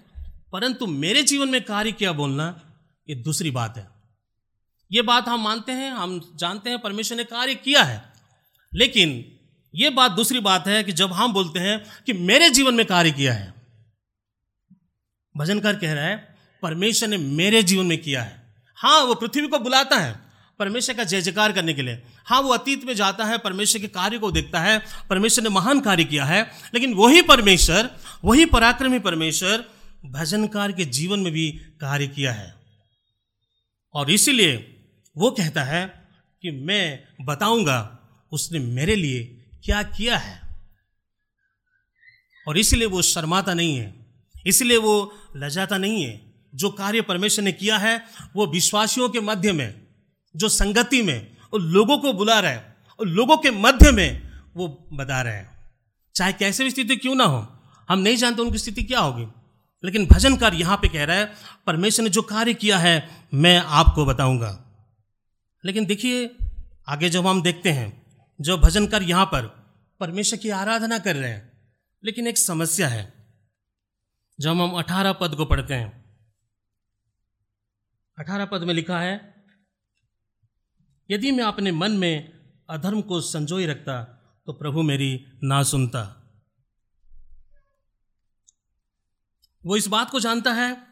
परंतु मेरे जीवन में कार्य किया बोलना, ये दूसरी बात है। ये बात हम मानते हैं, हम जानते हैं, परमेश्वर ने कार्य किया है। लेकिन ये बात दूसरी बात है कि जब हम बोलते हैं कि मेरे जीवन में कार्य किया है, भजनकार कह रहा है, परमेश्वर ने मेरे जीवन में किया है। हाँ वो पृथ्वी को बुलाता है परमेश्वर का जय जयकार करने के लिए। हाँ वो अतीत में जाता है, परमेश्वर के कार्य को देखता है, परमेश्वर ने महान कार्य किया है। लेकिन वही परमेश्वर, वही पराक्रमी परमेश्वर भजनकार के जीवन में भी कार्य किया है। और इसीलिए वो कहता है कि मैं बताऊँगा उसने मेरे लिए क्या किया है। और इसलिए वो शर्माता नहीं है। इसलिए वो लजाता नहीं है। जो कार्य परमेश्वर ने किया है, वो विश्वासियों के मध्य में, जो संगति में, और लोगों को बुला रहा है, और लोगों के मध्य में वो बता रहे हैं। चाहे कैसे भी स्थिति क्यों ना हो, हम नहीं जानते उनकी स्थिति क्या होगी। लेकिन भजनकार यहाँ पे कह रहा है, परमेश्वर ने जो कार्य किया है, मैं आपको बताऊँगा. लेकिन देखिए, आगे जब हम देखते हैं, जो भजनकार यहाँ पर परमेश्वर की आराधना कर रहे हैं, लेकिन एक समस्या है। जब हम अठारह पद को पढ़ते हैं, अठारह पद में लिखा है, यदि मैं अपने मन में अधर्म को संजोई रखता तो प्रभु मेरी ना सुनता। वो इस बात को जानता है,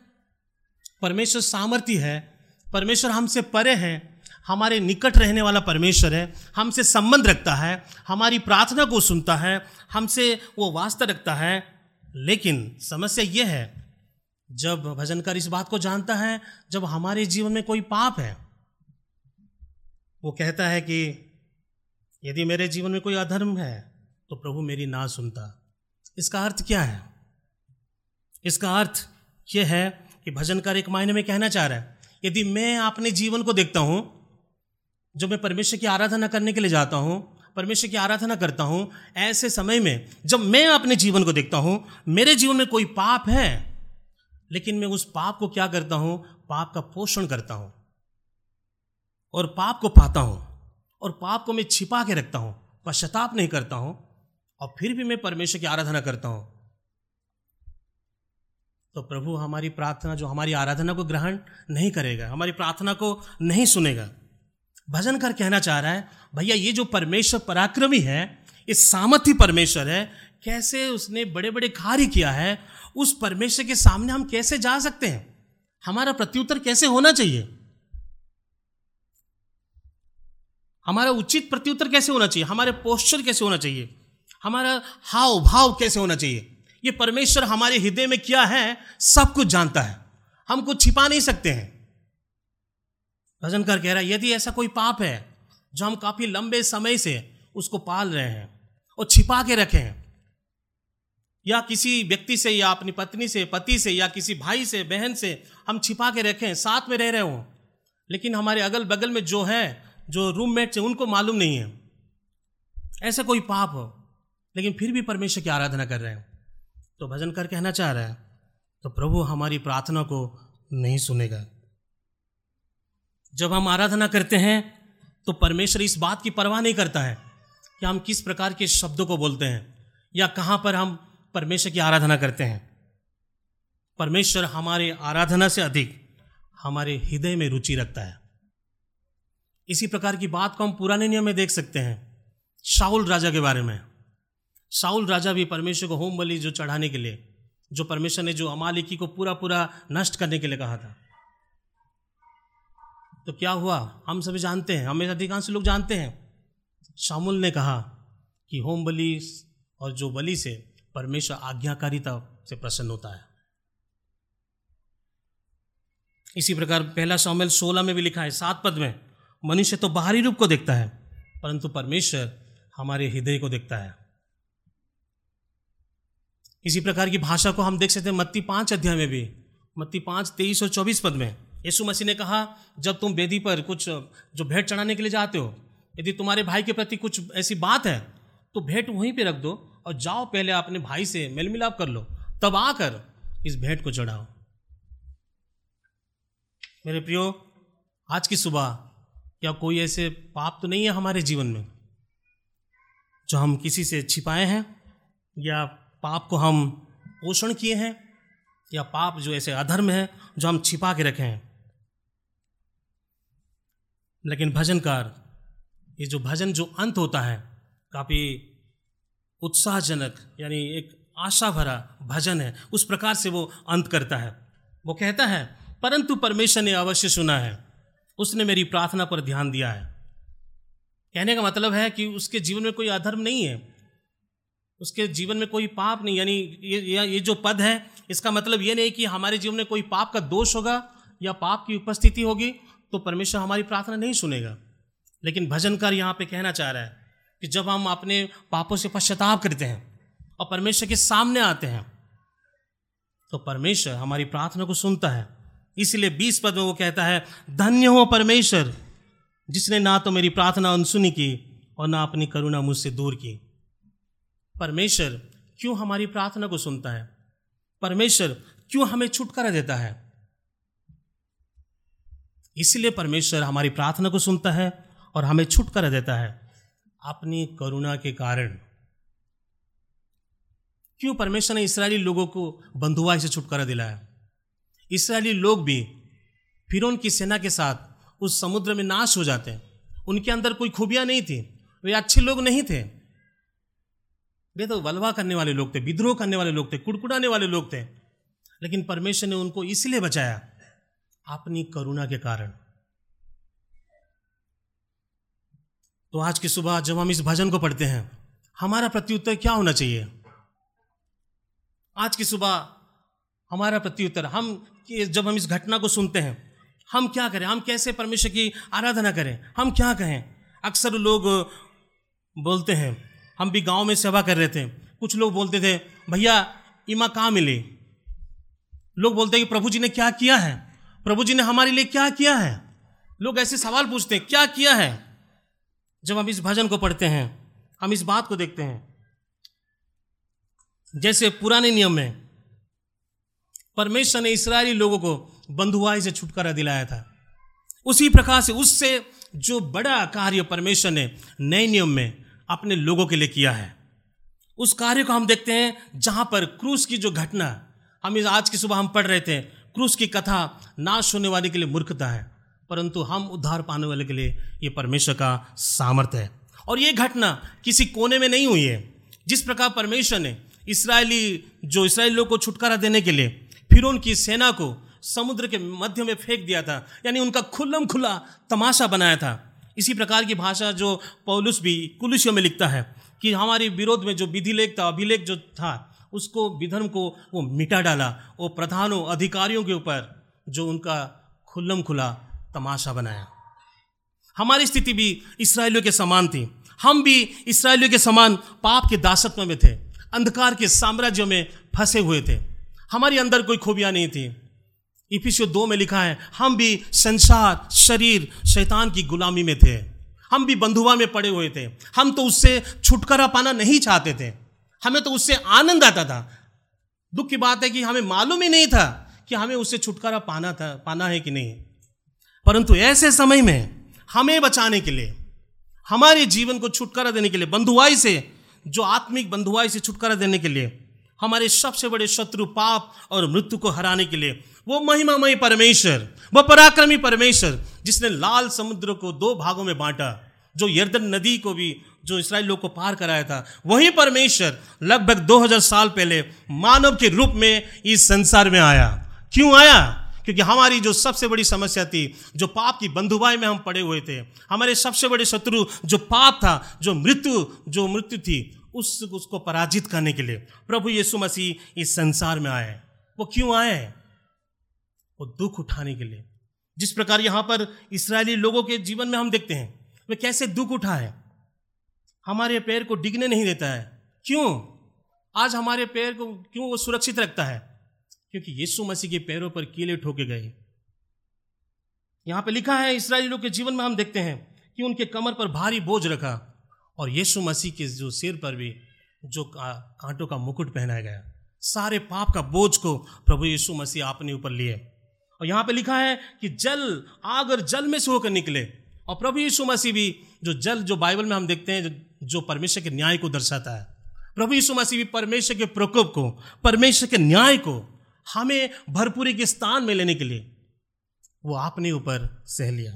परमेश्वर सामर्थ्य है, परमेश्वर हमसे परे है, हमारे निकट रहने वाला परमेश्वर है, हमसे संबंध रखता है, हमारी प्रार्थना को सुनता है, हमसे वो वास्ता रखता है। लेकिन समस्या ये है, जब भजनकार इस बात को जानता है, जब हमारे जीवन में कोई पाप है, वो कहता है कि यदि मेरे जीवन में कोई अधर्म है तो प्रभु मेरी ना सुनता। इसका अर्थ क्या है? इसका अर्थ यह है कि भजनकार एक मायने में कहना चाह रहा है, यदि मैं अपने जीवन को देखता हूँ, जब मैं परमेश्वर की आराधना करने के लिए जाता हूँ, परमेश्वर की आराधना करता हूँ, ऐसे समय में जब मैं अपने जीवन को देखता हूँ, मेरे जीवन में कोई पाप है, लेकिन मैं उस पाप को क्या करता हूँ, पाप का पोषण करता हूँ, और पाप को पाता हूँ, और पाप को मैं छिपा के रखता हूँ, पश्चाताप नहीं करता हूँ, और फिर भी मैं परमेश्वर की आराधना करता हूँ तो प्रभु हमारी प्रार्थना, जो हमारी आराधना को ग्रहण नहीं करेगा, हमारी प्रार्थना को नहीं सुनेगा। भजन कर कहना चाह रहा है, भैया, ये जो परमेश्वर पराक्रमी है, ये सामर्थ्य परमेश्वर है, कैसे उसने बड़े बड़े कार्य किया है, उस परमेश्वर के सामने हम कैसे जा सकते हैं? हमारा प्रत्युत्तर कैसे होना चाहिए? हमारा उचित प्रत्युत्तर कैसे होना चाहिए? हमारे पोस्चर कैसे होना चाहिए? हमारा हाव भाव कैसे होना चाहिए? ये परमेश्वर हमारे हृदय में क्या है, सब कुछ जानता है। हम कुछ छिपा नहीं सकते हैं। भजनकर कह रहा है, यदि ऐसा कोई पाप है, जो हम काफ़ी लंबे समय से उसको पाल रहे हैं और छिपा के रखे हैं, या किसी व्यक्ति से, या अपनी पत्नी से, पति से, या किसी भाई से, बहन से हम छिपा के रखें, साथ में रह रहे हों, लेकिन हमारे अगल बगल में जो है, जो रूममेट है, उनको मालूम नहीं है। ऐसा कोई पाप हो, लेकिन फिर भी परमेश्वर की आराधना कर रहे हैं। तो भजन कर कहना चाह रहा है तो प्रभु हमारी प्रार्थना को नहीं सुनेगा। जब हम आराधना करते हैं तो परमेश्वर इस बात की परवाह नहीं करता है कि हम किस प्रकार के शब्दों को बोलते हैं या कहाँ पर हम परमेश्वर की आराधना करते हैं। परमेश्वर हमारे आराधना से अधिक हमारे हृदय में रुचि रखता है। इसी प्रकार की बात को हम पुराने नियम में देख सकते हैं शाहुल राजा के बारे में। साउल राजा भी परमेश्वर को होम बलि जो चढ़ाने के लिए, जो परमेश्वर ने जो अमालिकी को पूरा पूरा नष्ट करने के लिए कहा था। तो क्या हुआ? हम सभी जानते हैं, हमें अधिकांश लोग जानते हैं। शामुल ने कहा कि होम बलि और जो बलि से परमेश्वर आज्ञाकारिता से प्रसन्न होता है। इसी प्रकार पहला शामिल सोलह में भी लिखा है, सात पद में, मनुष्य तो बाहरी रूप को देखता है, परंतु परमेश्वर हमारे हृदय को देखता है। इसी प्रकार की भाषा को हम देख सकते हैं मत्ती पाँच अध्याय में भी। मत्ती पाँच, तेईस और चौबीस पद में। यीशु मसीह ने कहा, जब तुम वेदी पर कुछ, जो भेंट चढ़ाने के लिए जाते हो, यदि तुम्हारे भाई के प्रति कुछ ऐसी बात है तो भेंट वहीं पे रख दो और जाओ पहले अपने भाई से मेल मिलाप कर लो। तब आकर इस भेंट को चढ़ाओ। मेरे प्रियो, आज की सुबह क्या कोई ऐसे पाप तो नहीं है हमारे जीवन में, जो हम किसी से छिपाए हैं या पाप को हम पोषण किए हैं, या पाप जो ऐसे अधर्म है, जो हम छिपा के रखे हैं। लेकिन भजनकार, ये जो भजन, जो अंत होता है, काफ़ी उत्साहजनक, यानी एक आशा भरा भजन है, उस प्रकार से वो अंत करता है। वो कहता है, परंतु परमेश्वर ने अवश्य सुना है, उसने मेरी प्रार्थना पर ध्यान दिया है। कहने का मतलब है कि उसके जीवन में कोई अधर्म नहीं है। उसके जीवन में कोई पाप नहीं, यानी ये ये जो पद है, इसका मतलब ये नहीं कि हमारे जीवन में कोई पाप का दोष होगा या पाप की उपस्थिति होगी तो परमेश्वर हमारी प्रार्थना नहीं सुनेगा। लेकिन भजनकार यहाँ पे कहना चाह रहा है कि जब हम अपने पापों से पश्चाताप करते हैं और परमेश्वर के सामने आते हैं तो परमेश्वर हमारी प्रार्थना को सुनता है। इसलिए बीस पद में वो कहता है, धन्य हो परमेश्वर, जिसने ना तो मेरी प्रार्थना अनसुनी की और ना अपनी करुणा मुझसे दूर की। परमेश्वर क्यों हमारी प्रार्थना को सुनता है? परमेश्वर क्यों हमें छुटकारा देता है? इसलिए परमेश्वर हमारी प्रार्थना को सुनता है और हमें छुटकारा देता है। अपनी करुणा के कारण। क्यों परमेश्वर ने इसराइली लोगों को बंधुआई से छुटकारा दिलाया? इसराइली लोग भी फिर की सेना के साथ उस समुद्र में नाश हो जाते हैं। उनके अंदर कोई खूबियाँ नहीं थी। वे अच्छे लोग नहीं थे। वे तो वलवा करने वाले लोग थे, विद्रोह करने वाले लोग थे, कुड़कुड़ाने वाले लोग थे। लेकिन परमेश्वर ने उनको इसलिए बचाया अपनी करुणा के कारण। तो आज की सुबह जब हम इस भजन को पढ़ते हैं, हमारा प्रत्युत्तर क्या होना चाहिए? आज की सुबह हमारा प्रत्युत्तर, हम जब हम इस घटना को सुनते हैं, हम क्या करें? हम कैसे परमेश्वर की आराधना करें? हम क्या कहें? अक्सर लोग बोलते हैं हम भी गाँव में सेवा कर रहे थे। कुछ लोग बोलते थे, भैया, इमा कहाँ मिले? लोग बोलते हैं कि, प्रभु जी ने क्या किया है? प्रभु जी ने हमारे लिए क्या किया है? लोग ऐसे सवाल पूछते हैं, क्या किया है? जब हम इस भजन को पढ़ते हैं, हम इस बात को देखते हैं। जैसे पुराने नियम में, परमेश्वर ने इसराइली लोगों को बंधुआई से छुटकारा दिलाया था। उसी प्रकार से उससे जो बड़ा कार्य परमेश्वर ने नए नियम में अपने लोगों के लिए किया है। उस कार्य को हम देखते हैं जहाँ पर क्रूस की जो घटना, हम इस आज की सुबह हम पढ़ रहे थे, क्रूस की कथा नाश होने वाले के लिए मूर्खता है, परंतु हम उद्धार पाने वाले के लिए ये परमेश्वर का सामर्थ्य है। और ये घटना किसी कोने में नहीं हुई है। जिस प्रकार परमेश्वर ने इसराइली, जो इसराइली लोग को छुटकारा देने के लिए फिर उनकी सेना को समुद्र के मध्य में फेंक दिया था, यानी उनका खुल्लम खुला तमाशा बनाया था इसी प्रकार की भाषा जो पौलुस भी कुलुसियों में लिखता है कि हमारे विरोध में जो विधि लेख था, अभिलेख जो था, उसको, विधर्म को वो मिटा डाला वो प्रधानों, अधिकारियों के ऊपर जो उनका खुल्लम खुला तमाशा बनाया। हमारी स्थिति भी इसराइलियों के समान थी। हम भी इसराइलियों के समान पाप के दासत्व में थे, अंधकार के साम्राज्य में फंसे हुए थे। हमारे अंदर कोई खूबियाँ नहीं थी। इफिसियो दो में लिखा है, हम भी संसार, शरीर, शैतान की गुलामी में थे। हम भी बंधुआ में पड़े हुए थे। हम तो उससे छुटकारा पाना नहीं चाहते थे। हमें तो उससे आनंद आता था। दुख की बात है कि हमें मालूम ही नहीं था कि हमें उससे छुटकारा पाना था, पाना है कि नहीं। परंतु ऐसे समय में हमें बचाने के लिए, हमारे जीवन को छुटकारा देने के लिए, बंधुआई से, जो आत्मिक बंधुआई से छुटकारा देने के लिए हमारे सबसे बड़े शत्रु पाप और मृत्यु को हराने के लिए। वो महिमामय परमेश्वर, वो पराक्रमी परमेश्वर, जिसने लाल समुद्र को दो भागों में बांटा, जो यर्दन नदी को भी, जो इसराइल लोग को पार कराया था। वही परमेश्वर लगभग 2000 साल पहले मानव के रूप में इस संसार में आया। क्यों आया? क्योंकि हमारी जो सबसे बड़ी समस्या थी, जो पाप की बंधुबाई में हम पड़े हुए थे, हमारे सबसे बड़े शत्रु जो पाप था, जो मृत्यु जो मृत्यु थी उस उसको पराजित करने के लिए। प्रभु यीशु मसीह इस संसार में आए वो क्यों आए वो दुख उठाने के लिए। जिस प्रकार यहाँ पर इसराइली लोगों के जीवन में हम देखते हैं, वे कैसे दुख उठाए? हमारे पैर को डिगने नहीं देता है। क्यों? आज हमारे पैर को क्यों वो सुरक्षित रखता है? क्योंकि यीशु मसीह के पैरों पर कीले ठोके गए यहाँ पे लिखा है, इसराइली लोग के जीवन में हम देखते हैं कि उनके कमर पर भारी बोझ रखा। और यीशु मसीह के जो सिर पर भी जो कांटों का मुकुट पहनाया गया। सारे पाप का बोझ को प्रभु यीशु मसीह आपने ऊपर लिए। और यहाँ पे लिखा है कि जल आग और जल में से होकर निकले। और प्रभु यीशु मसीह भी जो जल जो बाइबल में हम देखते हैं जो, जो परमेश्वर के न्याय को दर्शाता है। प्रभु यीशु मसीह भी परमेश्वर के प्रकोप को परमेश्वर के न्याय को हमें भरपूरी के स्थान में लेने के लिए वो अपने ऊपर सह लिया।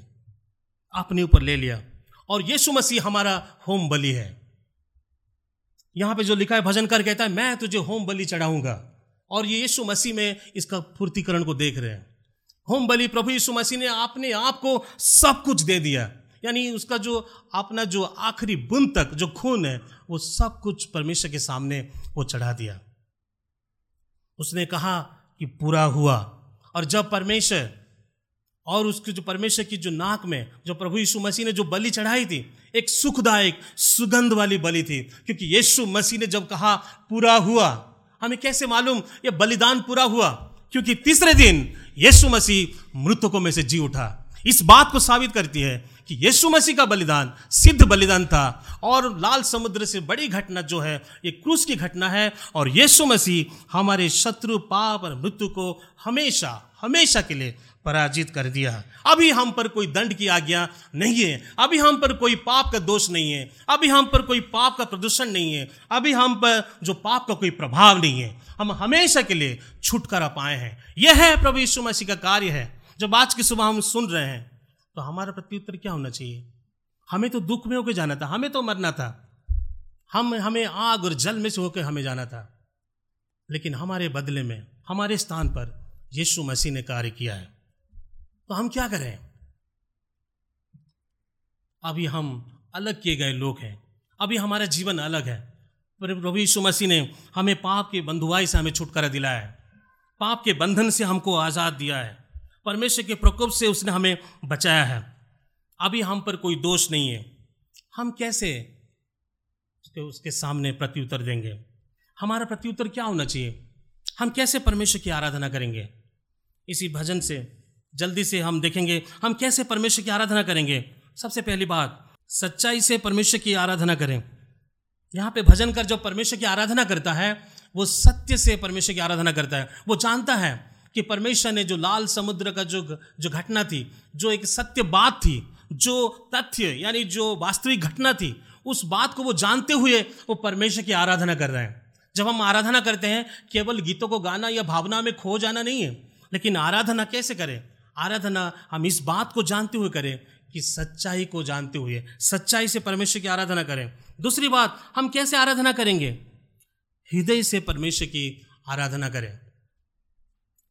अपने ऊपर ले लिया। और यीशु मसीह हमारा होम बलि है। यहाँ पे जो लिखा है भजन कर कहता है, मैं तुझे होम बलि चढ़ाऊँगा। और ये यीशु मसीह में इसका पूर्तिकरण को देख रहे हैं। होम बलि प्रभु यीशु मसीह ने अपने आप को सब कुछ दे दिया। यानी उसका जो अपना जो आखिरी बुन तक, जो खून है, वो सब कुछ परमेश्वर के सामने वो चढ़ा दिया। उसने कहा कि पूरा हुआ। और जब परमेश्वर और उसके जो परमेश्वर की जो नाक में, जो प्रभु यीशु मसीह ने जो बलि चढ़ाई थी, एक सुखदायक, सुगंध वाली बलि थी। क्योंकि यीशु मसीह ने जब कहा, पूरा हुआ, हमें कैसे मालूम ये बलिदान पूरा हुआ? क्योंकि तीसरे दिन यीशु मसीह मृतकों में से जी उठा। इस बात को साबित करती है कि यीशु मसीह का बलिदान सिद्ध बलिदान था और लाल समुद्र से बड़ी घटना जो है, ये क्रूस की घटना है और यीशु मसीह हमारे शत्रु, पाप और मृत्यु को हमेशा हमेशा के लिए पराजित कर दिया। अभी हम पर कोई दंड की आज्ञा नहीं है। अभी हम पर कोई पाप का दोष नहीं है। अभी हम पर कोई पाप का प्रदूषण नहीं है। अभी हम पर जो पाप का कोई प्रभाव नहीं है, हम हमेशा के लिए छुटकारा पाए हैं। यह है प्रभु यीशु मसीह का कार्य है। जब आज की सुबह हम सुन रहे हैं तो हमारा प्रत्युत्तर क्या होना चाहिए? हमें तो दुख में होकर जाना था, हमें तो मरना था। हम, हमें आग और जल में से होकर हमें जाना था। लेकिन हमारे बदले में, हमारे स्थान पर यीशु मसीह ने कार्य किया है। तो हम क्या करें? अभी हम अलग किए गए लोग हैं। अभी हमारा जीवन अलग है। प्रभु यीशु मसीह ने हमें पाप के बंधुआई से हमें छुटकारा दिलाया है। पाप के बंधन से हमको आज़ाद दिया है। परमेश्वर के प्रकोप से उसने हमें बचाया है। अभी हम पर कोई दोष नहीं है। हम कैसे उसके उसके सामने प्रत्युत्तर देंगे? हमारा प्रत्युत्तर क्या होना चाहिए? हम कैसे परमेश्वर की आराधना करेंगे? इसी भजन से जल्दी से हम देखेंगे, हम कैसे परमेश्वर की आराधना करेंगे। सबसे पहली बात, सच्चाई से परमेश्वर की आराधना करें। यहाँ पे भजन कर जो परमेश्वर की आराधना करता है, वो सत्य से परमेश्वर की आराधना करता है। वो जानता है कि परमेश्वर ने जो लाल समुद्र का जो जो घटना थी, जो एक सत्य बात थी, जो तथ्य, यानी जो वास्तविक घटना थी, उस बात को वो जानते हुए वो परमेश्वर की आराधना कर रहे हैं। जब हम आराधना करते हैं, केवल गीतों को गाना या भावना में खो जाना नहीं है, लेकिन आराधना कैसे करें? आराधना हम इस बात को जानते हुए करें कि सच्चाई को जानते हुए, सच्चाई से परमेश्वर की आराधना करें। दूसरी बात, हम कैसे आराधना करेंगे? हृदय से परमेश्वर की आराधना करें।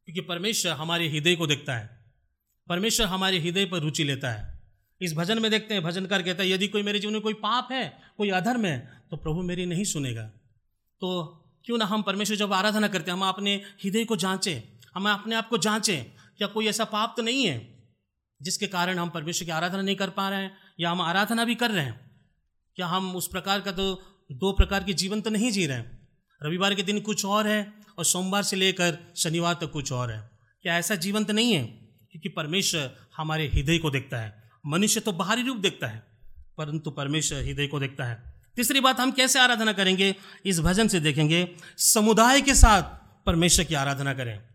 क्योंकि परमेश्वर हमारे हृदय को देखता है। परमेश्वर हमारे हृदय पर रुचि लेता है। इस भजन में देखते हैं, भजनकार कहता है, यदि कोई मेरे जीवन में कोई पाप है, कोई अधर्म है तो प्रभु मेरी नहीं सुनेगा। तो क्यों ना हम परमेश्वर जब आराधना करते हैं, हम अपने हृदय को जांचें, हम अपने आप को जांचें क्या कोई ऐसा पाप तो नहीं है, जिसके कारण हम परमेश्वर की आराधना नहीं कर पा रहे हैं, या हम आराधना भी कर रहे हैं? क्या हम उस प्रकार का तो दो प्रकार के जीवन तो नहीं जी रहे हैं? रविवार के दिन कुछ और है और सोमवार से लेकर शनिवार तक तो कुछ और है। क्या ऐसा जीवन तो नहीं है? क्योंकि परमेश्वर हमारे हृदय को देखता है। मनुष्य तो बाहरी रूप देखता है, परंतु परमेश्वर हृदय को देखता है। तीसरी बात, हम कैसे आराधना करेंगे? इस भजन से देखेंगे, समुदाय के साथ परमेश्वर की आराधना करें।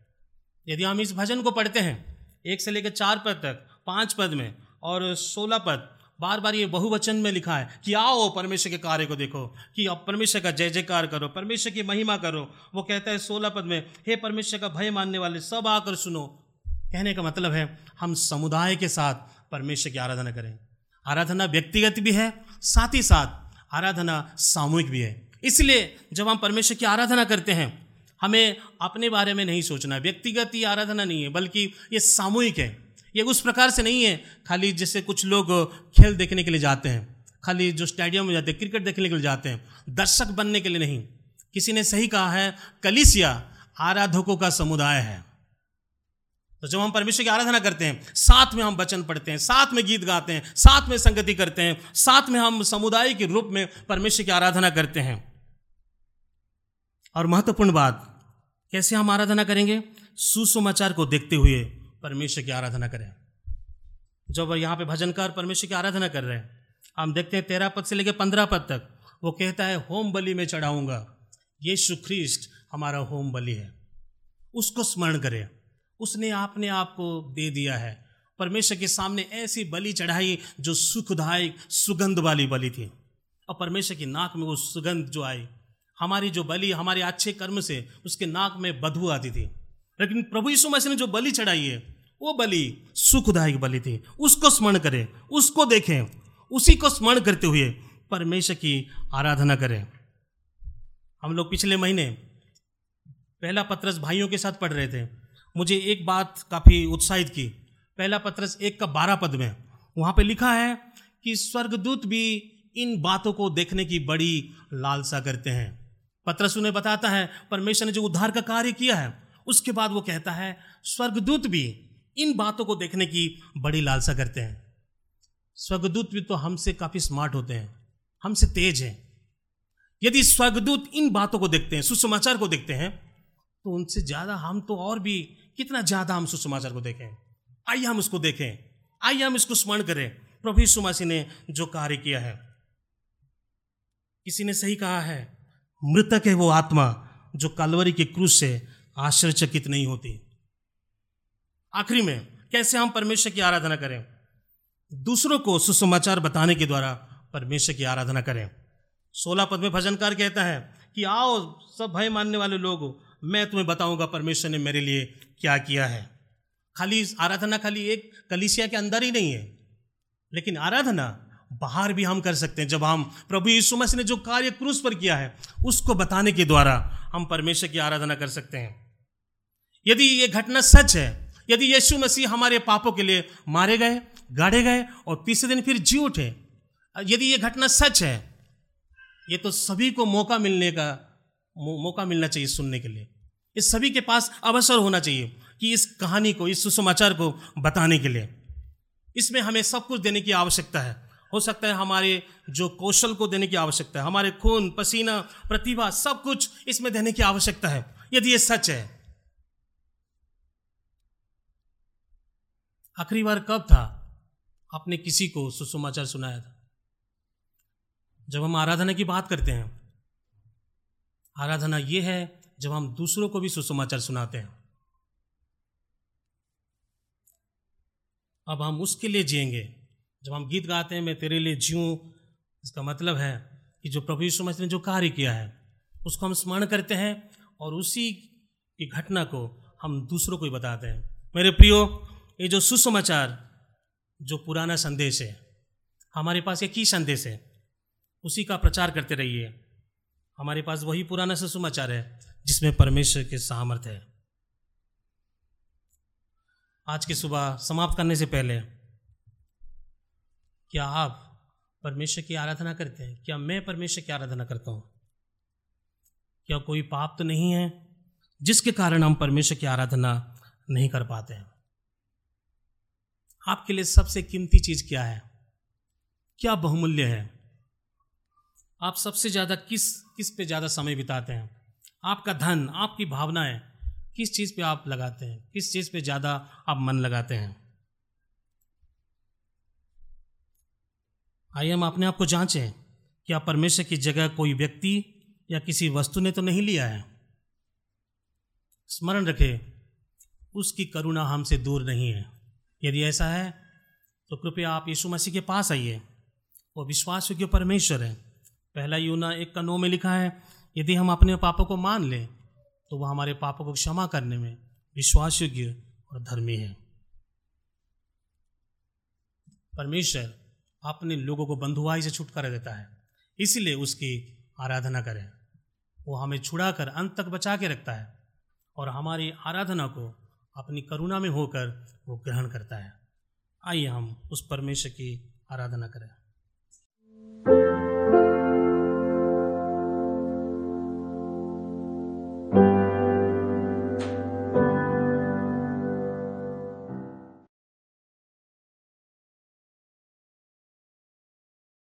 यदि हम इस भजन को पढ़ते हैं, एक से लेकर चार पद तक, पाँच पद में, और सोलह पद बार बार ये बहुवचन में लिखा है कि आओ परमेश्वर के कार्य को देखो, कि अब परमेश्वर का जय जयकार करो, परमेश्वर की महिमा करो। वो कहता है सोलह पद में, हे परमेश्वर का भय मानने वाले, सब आकर सुनो। कहने का मतलब है, हम समुदाय के साथ परमेश्वर की आराधना करें। आराधना व्यक्तिगत भी है, साथ ही साथ आराधना सामूहिक भी है। इसलिए जब हम परमेश्वर की आराधना करते हैं हमें अपने बारे में नहीं सोचना, व्यक्तिगत ही आराधना नहीं है, बल्कि ये सामूहिक है। ये उस प्रकार से नहीं है, खाली जैसे कुछ लोग खेल देखने के लिए जाते हैं, खाली जो स्टेडियम में जाते हैं, क्रिकेट देखने के लिए जाते हैं, दर्शक बनने के लिए नहीं। किसी ने सही कहा है, कलिसिया आराधकों का समुदाय है। तो जब हम परमेश्वर की आराधना करते हैं, साथ में हम वचन पढ़ते हैं, साथ में गीत गाते हैं, साथ में संगति करते हैं, साथ में हम समुदाय के रूप में परमेश्वर की आराधना करते हैं। और महत्वपूर्ण बात कैसे हम आराधना करेंगे? सुसमाचार को देखते हुए परमेश्वर की आराधना करें। जब यहाँ पे भजनकार परमेश्वर की आराधना कर रहे हैं, हम देखते हैं तेरह पद से लेकर पंद्रह पद तक, वो कहता है, होम बलि में चढ़ाऊँगा। ये सुख्रिस्ट हमारा होम बलि है। उसको स्मरण करें। उसने अपने आप को दे दिया है। परमेश्वर के सामने ऐसी बलि चढ़ाई जो सुखदायक, सुगंध वाली बलि थी। और परमेश्वर की नाक में वो सुगंध जो आई हमारी जो बलि, हमारे अच्छे कर्म से उसके नाक में बदबू आती थी। लेकिन प्रभु यीशु मसीह ने जो बलि चढ़ाई है, वो बलि सुखदायक बलि थी। उसको स्मरण करें, उसको देखें, उसी को स्मरण करते हुए परमेश्वर की आराधना करें। हम लोग पिछले महीने पहला पत्रस भाइयों के साथ पढ़ रहे थे। मुझे एक बात काफ़ी उत्साहित की। पहला पत्रस एक का बारह पद में, वहाँ पे लिखा है कि स्वर्गदूत भी इन बातों को देखने की बड़ी लालसा करते हैं। पत्रस उन्हें बताता है, परमेश्वर ने जो उद्धार का कार्य किया है, उसके बाद वो कहता है, स्वर्गदूत भी इन बातों को देखने की बड़ी लालसा करते हैं। स्वर्गदूत भी तो हमसे काफ़ी स्मार्ट होते हैं, हमसे तेज हैं। यदि स्वर्गदूत इन बातों को देखते हैं, सुसमाचार को देखते हैं तो उनसे ज़्यादा हम तो और भी, कितना ज़्यादा हम सुसमाचार को देखें। आइए हम उसको देखें, आइए हम इसको स्मरण करें। प्रभु मसीह ने जो कार्य किया है, किसी ने सही कहा है मृतक है वो आत्मा जो कालवरी के क्रूस से आश्चर्यचकित नहीं होती। आखिरी में, कैसे हम परमेश्वर की आराधना करें? दूसरों को सुसमाचार बताने के द्वारा परमेश्वर की आराधना करें। सोलह पद में भजनकार कहता है कि, आओ, सब भय मानने वाले लोग, मैं तुम्हें बताऊँगा परमेश्वर ने मेरे लिए क्या किया है। खाली आराधना खाली एक कलिसिया के अंदर ही नहीं है, लेकिन आराधना बाहर भी हम कर सकते हैं। जब हम प्रभु यीशु मसीह ने जो कार्य क्रूस पर किया है, उसको बताने के द्वारा हम परमेश्वर की आराधना कर सकते हैं। यदि ये घटना सच है, यदि यीशु मसीह हमारे पापों के लिए मारे गए गाड़े गए और तीसरे दिन फिर जी उठे, यदि ये घटना सच है, ये तो सभी को मौका मिलने का मौका मिलना चाहिए सुनने के लिए। इस सभी के पास अवसर होना चाहिए कि इस कहानी को, इस सुसमाचार को बताने के लिए। इसमें हमें सब कुछ देने की आवश्यकता है। हो सकता है हमारे जो कौशल को देने की आवश्यकता है, हमारे खून, पसीना, प्रतिभा, सब कुछ इसमें देने की आवश्यकता है। यदि ये सच है, आखिरी बार कब था आपने किसी को सुसमाचार सुनाया था? जब हम आराधना की बात करते हैं, आराधना यह है, जब हम दूसरों को भी सुसमाचार सुनाते हैं। अब हम उसके लिए जिएँगे। जब हम गीत गाते हैं, मैं तेरे लिए जीऊँ, इसका मतलब है कि जो प्रभु यीशु मसीह ने जो कार्य किया है, उसको हम स्मरण करते हैं और उसी की घटना को हम दूसरों को ही बताते हैं। मेरे प्रियो, ये जो सुसमाचार, जो पुराना संदेश है, हमारे पास एक ही संदेश है, उसी का प्रचार करते रहिए। हमारे पास वही पुराना सुसमाचार है, जिसमें परमेश्वर के सामर्थ्य है। आज की सुबह समाप्त करने से पहले क्या आप परमेश्वर की आराधना करते हैं? क्या मैं परमेश्वर की आराधना करता हूँ? क्या कोई पाप तो नहीं है जिसके कारण हम परमेश्वर की आराधना नहीं कर पाते हैं? आपके लिए सबसे कीमती चीज़ क्या है? क्या बहुमूल्य है? आप सबसे ज़्यादा किस किस पे ज़्यादा समय बिताते हैं? आपका धन, आपकी भावनाएँ किस चीज़ पे आप लगाते हैं? किस चीज़ पे ज़्यादा आप मन लगाते हैं? आइए हम अपने आप को जांचें क्या परमेश्वर की जगह कोई व्यक्ति या किसी वस्तु ने तो नहीं लिया है। स्मरण रखें, उसकी करुणा हमसे दूर नहीं है। यदि ऐसा है तो कृपया आप यीशु मसीह के पास आइए। वो विश्वास योग्य परमेश्वर है। पहला यूना एक का नौ में लिखा है, यदि हम अपने पापों को मान लें तो वह हमारे पापों को क्षमा करने में विश्वास योग्य और धर्मी है। परमेश्वर अपने लोगों को बंधुआई से छुटकारा देता है। इसलिए उसकी आराधना करें। वो हमें छुड़ा कर अंत तक बचा के रखता है और हमारी आराधना को अपनी करुणा में होकर वो ग्रहण करता है। आइए हम उस परमेश्वर की आराधना करें।